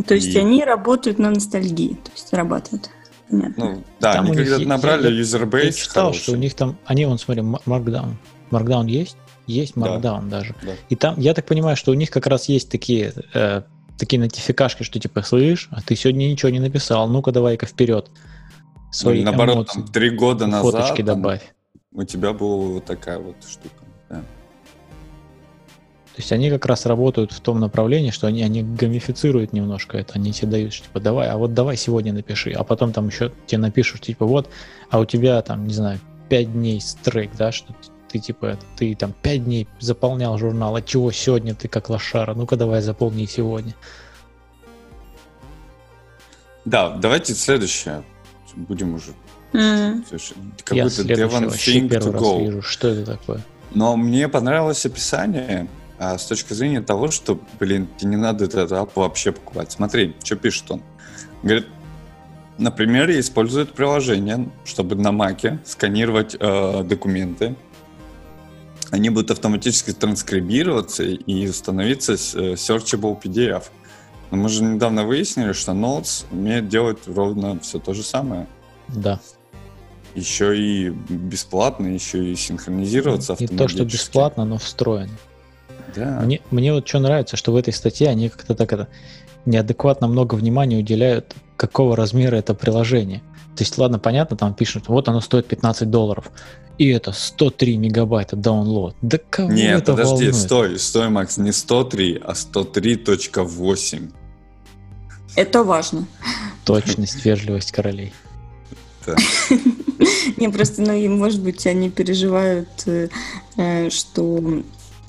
То есть И... они работают на ностальгии, то есть зарабатывают. Понятно. Ну, да, там они когда-то набрали юзербейс. Я читал, хороший. что у них там, они, вон, смотри, Markdown. Markdown есть? Есть Markdown да. даже. Да. И там, я так понимаю, что у них как раз есть такие, э, такие нотификашки, что типа, слышь, а ты сегодня ничего не написал, ну-ка давай-ка вперед. Свои ну, наоборот, эмоции, там, три года назад... Фоточки добавь. у тебя была вот такая вот штука. Да. То есть они как раз работают в том направлении, что они, они гамифицируют немножко это. Они тебе дают, что, типа, давай, а вот давай сегодня напиши. А потом там еще тебе напишут, типа, вот, а у тебя там, не знаю, 5 дней стрейк, да, что ты типа, ты там 5 дней заполнял журнал, а чего сегодня ты как лошара? Ну-ка давай заполни сегодня. Да, давайте следующее. Будем уже Mm. Какой-то Devon Thing to Go. Вижу. Что это такое? Но мне понравилось описание а, с точки зрения того, что, блин, тебе не надо этот ап вообще покупать. Смотри, что пишет он. Говорит, например, использует приложение, чтобы на маке сканировать э, документы. Они будут автоматически транскрибироваться и становиться э, searchable PDF. Но мы же недавно выяснили, что Notes умеет делать ровно все то же самое. Да еще и бесплатно, еще и синхронизироваться Не то, что бесплатно, но встроено. Да. Мне, мне вот что нравится, что в этой статье они как-то так это неадекватно много внимания уделяют, какого размера это приложение. То есть, ладно, понятно, там пишут, вот оно стоит 15 долларов, и это 103 мегабайта download. Да кого Нет, это подожди, волнует? стой, стой, Макс, не 103, а 103.8. Это важно. Точность, вежливость королей. Не, просто, ну, может быть, они переживают, э, э, что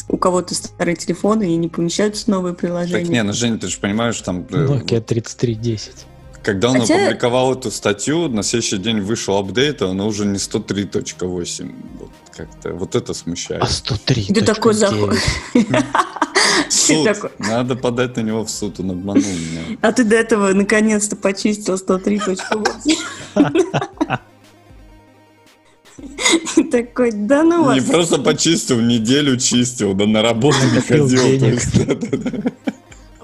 у кого-то старые телефоны и не помещаются новые приложения. Так не, ну, Женя, ты же понимаешь, там... Э, Nokia 3310. Когда он Хотя... опубликовал эту статью, на следующий день вышел апдейт, а оно уже не 103.8. Вот как-то вот это смущает. А 103. Ты такой заход. Суд. Надо подать на него в суд, он обманул меня. А ты до этого наконец-то почистил 103.8. Такой, да ну вас. Не просто почистил, неделю чистил, да на работу не ходил.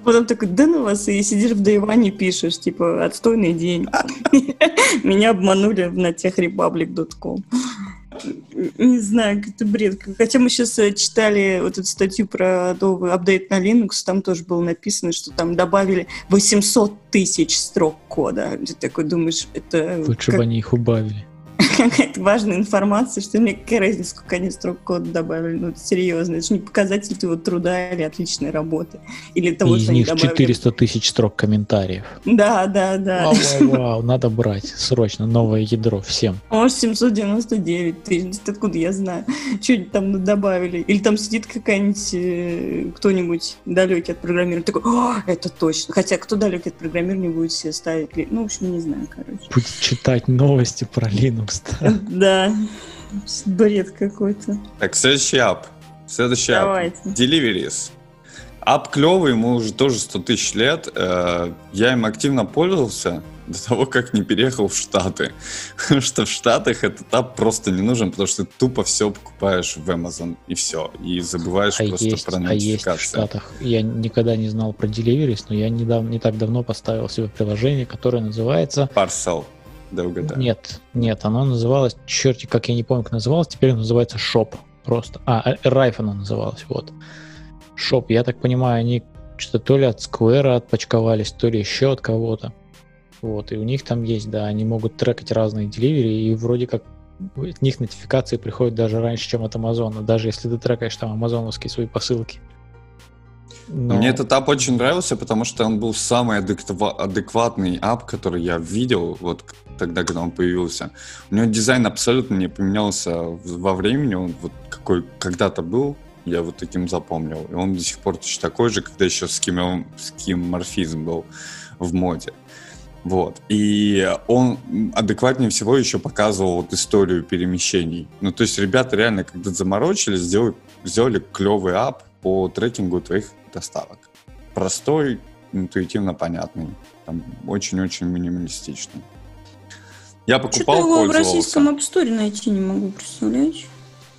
А потом такой, да ну вас, и сидишь в Дайване пишешь, типа, отстойный день. Меня обманули на техrepublic.com не знаю, это бред. Хотя мы сейчас э, читали вот эту статью про новый апдейт на Linux, там тоже было написано, что там добавили 800 тысяч строк кода. Ты такой думаешь, это... Лучше как... бы они их убавили какая-то важная информация, что мне какая разница, сколько они строк кода добавили. Ну, это серьезно. Это же не показатель твоего труда или отличной работы. Или того, И что из них добавили. 400 тысяч строк комментариев. Да, да, да. Вау, вау, вау, надо брать срочно новое ядро всем. Может, 799 тысяч, откуда я знаю. Что-нибудь там добавили. Или там сидит какая-нибудь э, кто-нибудь далекий от программирования, такой, О, это точно. Хотя кто далекий от программирования будет себе ставить. Ну, в общем, не знаю, короче. Будет читать новости про Linux просто. Да, бред какой-то. Так, следующий ап. Следующий Давайте. ап. Deliveries. Ап клевый, ему уже тоже 100 тысяч лет. Э, я им активно пользовался до того, как не переехал в Штаты. Потому что в Штатах этот ап просто не нужен, потому что ты тупо все покупаешь в Amazon и все. И забываешь а просто есть, про нотификации. А есть в Штатах. Я никогда не знал про Deliveries, но я недавно, не так давно поставил себе приложение, которое называется... Parcel. Угадаю. Нет, нет, оно называлось, черти, как я не помню, как называлось, теперь оно называется Shop просто. А, Rife оно называлось, вот. Shop, я так понимаю, они что-то то ли от Square отпочковались, то ли еще от кого-то. Вот, и у них там есть, да, они могут трекать разные деливери, и вроде как от них нотификации приходят даже раньше, чем от Амазона, даже если ты трекаешь там амазоновские свои посылки. Но... Мне этот ап очень нравился, потому что он был самый адекватный ап, который я видел вот тогда, когда он появился. У него дизайн абсолютно не поменялся во времени, он вот какой когда-то был, я вот таким запомнил. И он до сих пор точно такой же, когда еще ским, скимморфизм был в моде. Вот. И он адекватнее всего еще показывал вот историю перемещений. Ну, то есть ребята реально, когда заморочились, сделали, сделали клевый ап по трекингу твоих доставок. Простой, интуитивно понятный. Там очень-очень минималистичный. Я покупал, Что-то его в российском App Store найти не могу, представляешь?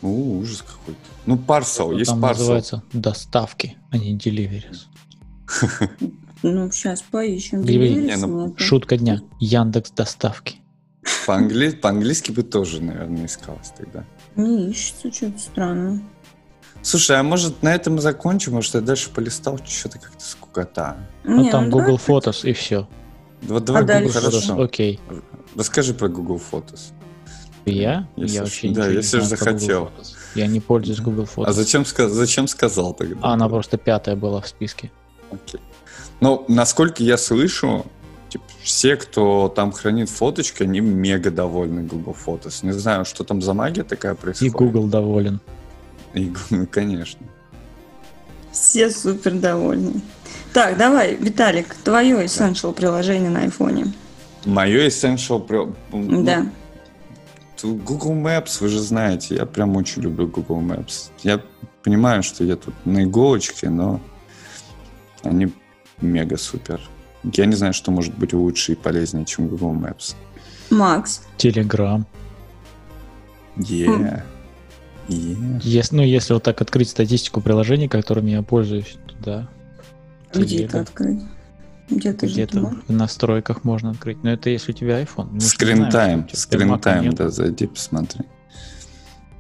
У, ужас какой-то. Ну, парсел, есть Там парсел. называется доставки, а не deliveries. Ну, сейчас поищем. Не, ну, шутка дня. Яндекс доставки. По-английски, по-английски бы тоже, наверное, искалось тогда. Не ищется, что-то странно. Слушай, а может на этом и закончим? Может, я дальше полистал, что-то как-то скукота. Ну, там ну, Google Photos и все. Вот давай а Google Photos, окей. Расскажи про Google Photos. Я? Если я вообще да, не если ж знаю про Google захотел. Я не пользуюсь Google Photos. А зачем, зачем сказал тогда? А она просто пятая была в списке. Окей. Ну, насколько я слышу, типа, все, кто там хранит фоточки, они мега довольны Google Photos. Не знаю, что там за магия такая И происходит. Google доволен. И конечно. Все супер довольны. Так, давай, Виталик, твое essential приложение на айфоне. Мое essential... при- ну, Да. Google Maps, вы же знаете, я прям очень люблю Google Maps. Я понимаю, что я тут на иголочке, но они мега супер. Я не знаю, что может быть лучше и полезнее, чем Google Maps. Макс, Телеграм. Yeah. Yeah. Если, ну, если вот так открыть статистику приложений, которыми я пользуюсь, то да. где Телега. это открыть? Где-то Где-то в настройках можно открыть. Но это если у тебя iPhone. Мы ж не Скрин знаем, тайм, что у тебя скрин Mac тайм, нет. да, зайди, посмотри.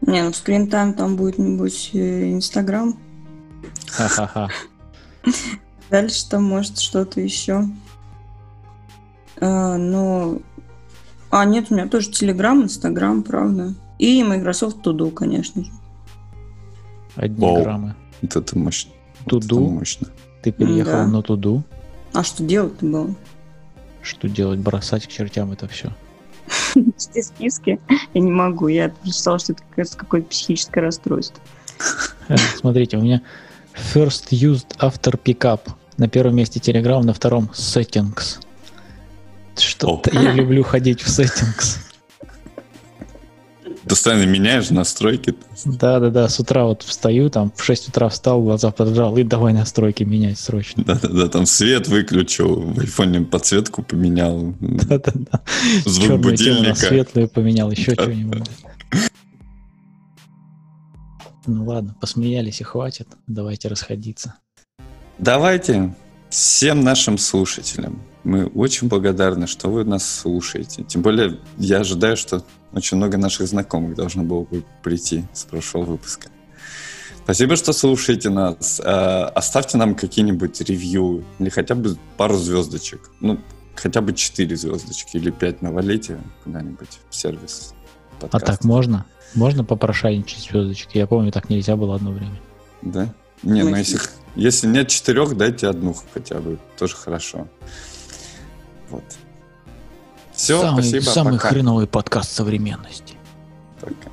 Не, ну скринтайм там будет, э, Инстаграм. Ха-ха-ха. Дальше там может что-то еще. А, ну, а нет, у меня тоже Телеграм, Инстаграм, правда. И Microsoft To Do, конечно же. Одни Вау. граммы. Вот это мощно. Вот это Туду? мощно. Ты переехал Да. на туду. А что делать-то было? Что делать? Бросать к чертям это все. Вести списки я не могу. Я прочитала, что это какое-то психическое расстройство. Смотрите, у меня First Used After Pickup. На первом месте Telegram, на втором Settings. Что-то я люблю ходить в Settings. Ты постоянно меняешь настройки. Да-да-да, с утра вот встаю, там в 6 утра встал, глаза поджал, и давай настройки менять срочно. Да-да-да, там свет выключил, в айфоне подсветку поменял. Да-да-да. Звук Черную будильника. светлую поменял, еще Да. что-нибудь. Ну ладно, посмеялись и хватит. Давайте расходиться. Давайте всем нашим слушателям. Мы очень благодарны, что вы нас слушаете. Тем более, я ожидаю, что очень много наших знакомых должно было бы прийти с прошлого выпуска. Спасибо, что слушаете нас. Э, Оставьте нам какие-нибудь ревью или хотя бы пару звездочек. Ну, хотя бы четыре звездочки или пять навалите куда-нибудь в сервис. А подкаста. так можно? Можно попрошайничать звездочки? Я помню, так нельзя было одно время. Да? Не, ну Мы- если, если нет четырех, дайте одну хотя бы. Тоже хорошо. Вот. Все, самый, спасибо. самый пока. хреновый подкаст современности. Пока.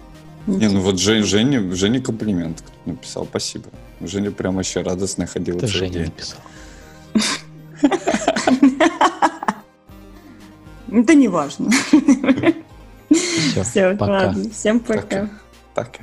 Не, ну вот Жень, Жене, Жене комплимент кто-то написал. Спасибо. Женя прям вообще радостно ходила Это Женя день. написал. Это не важно. Все, пока. ладно. Всем пока. Пока. Пока.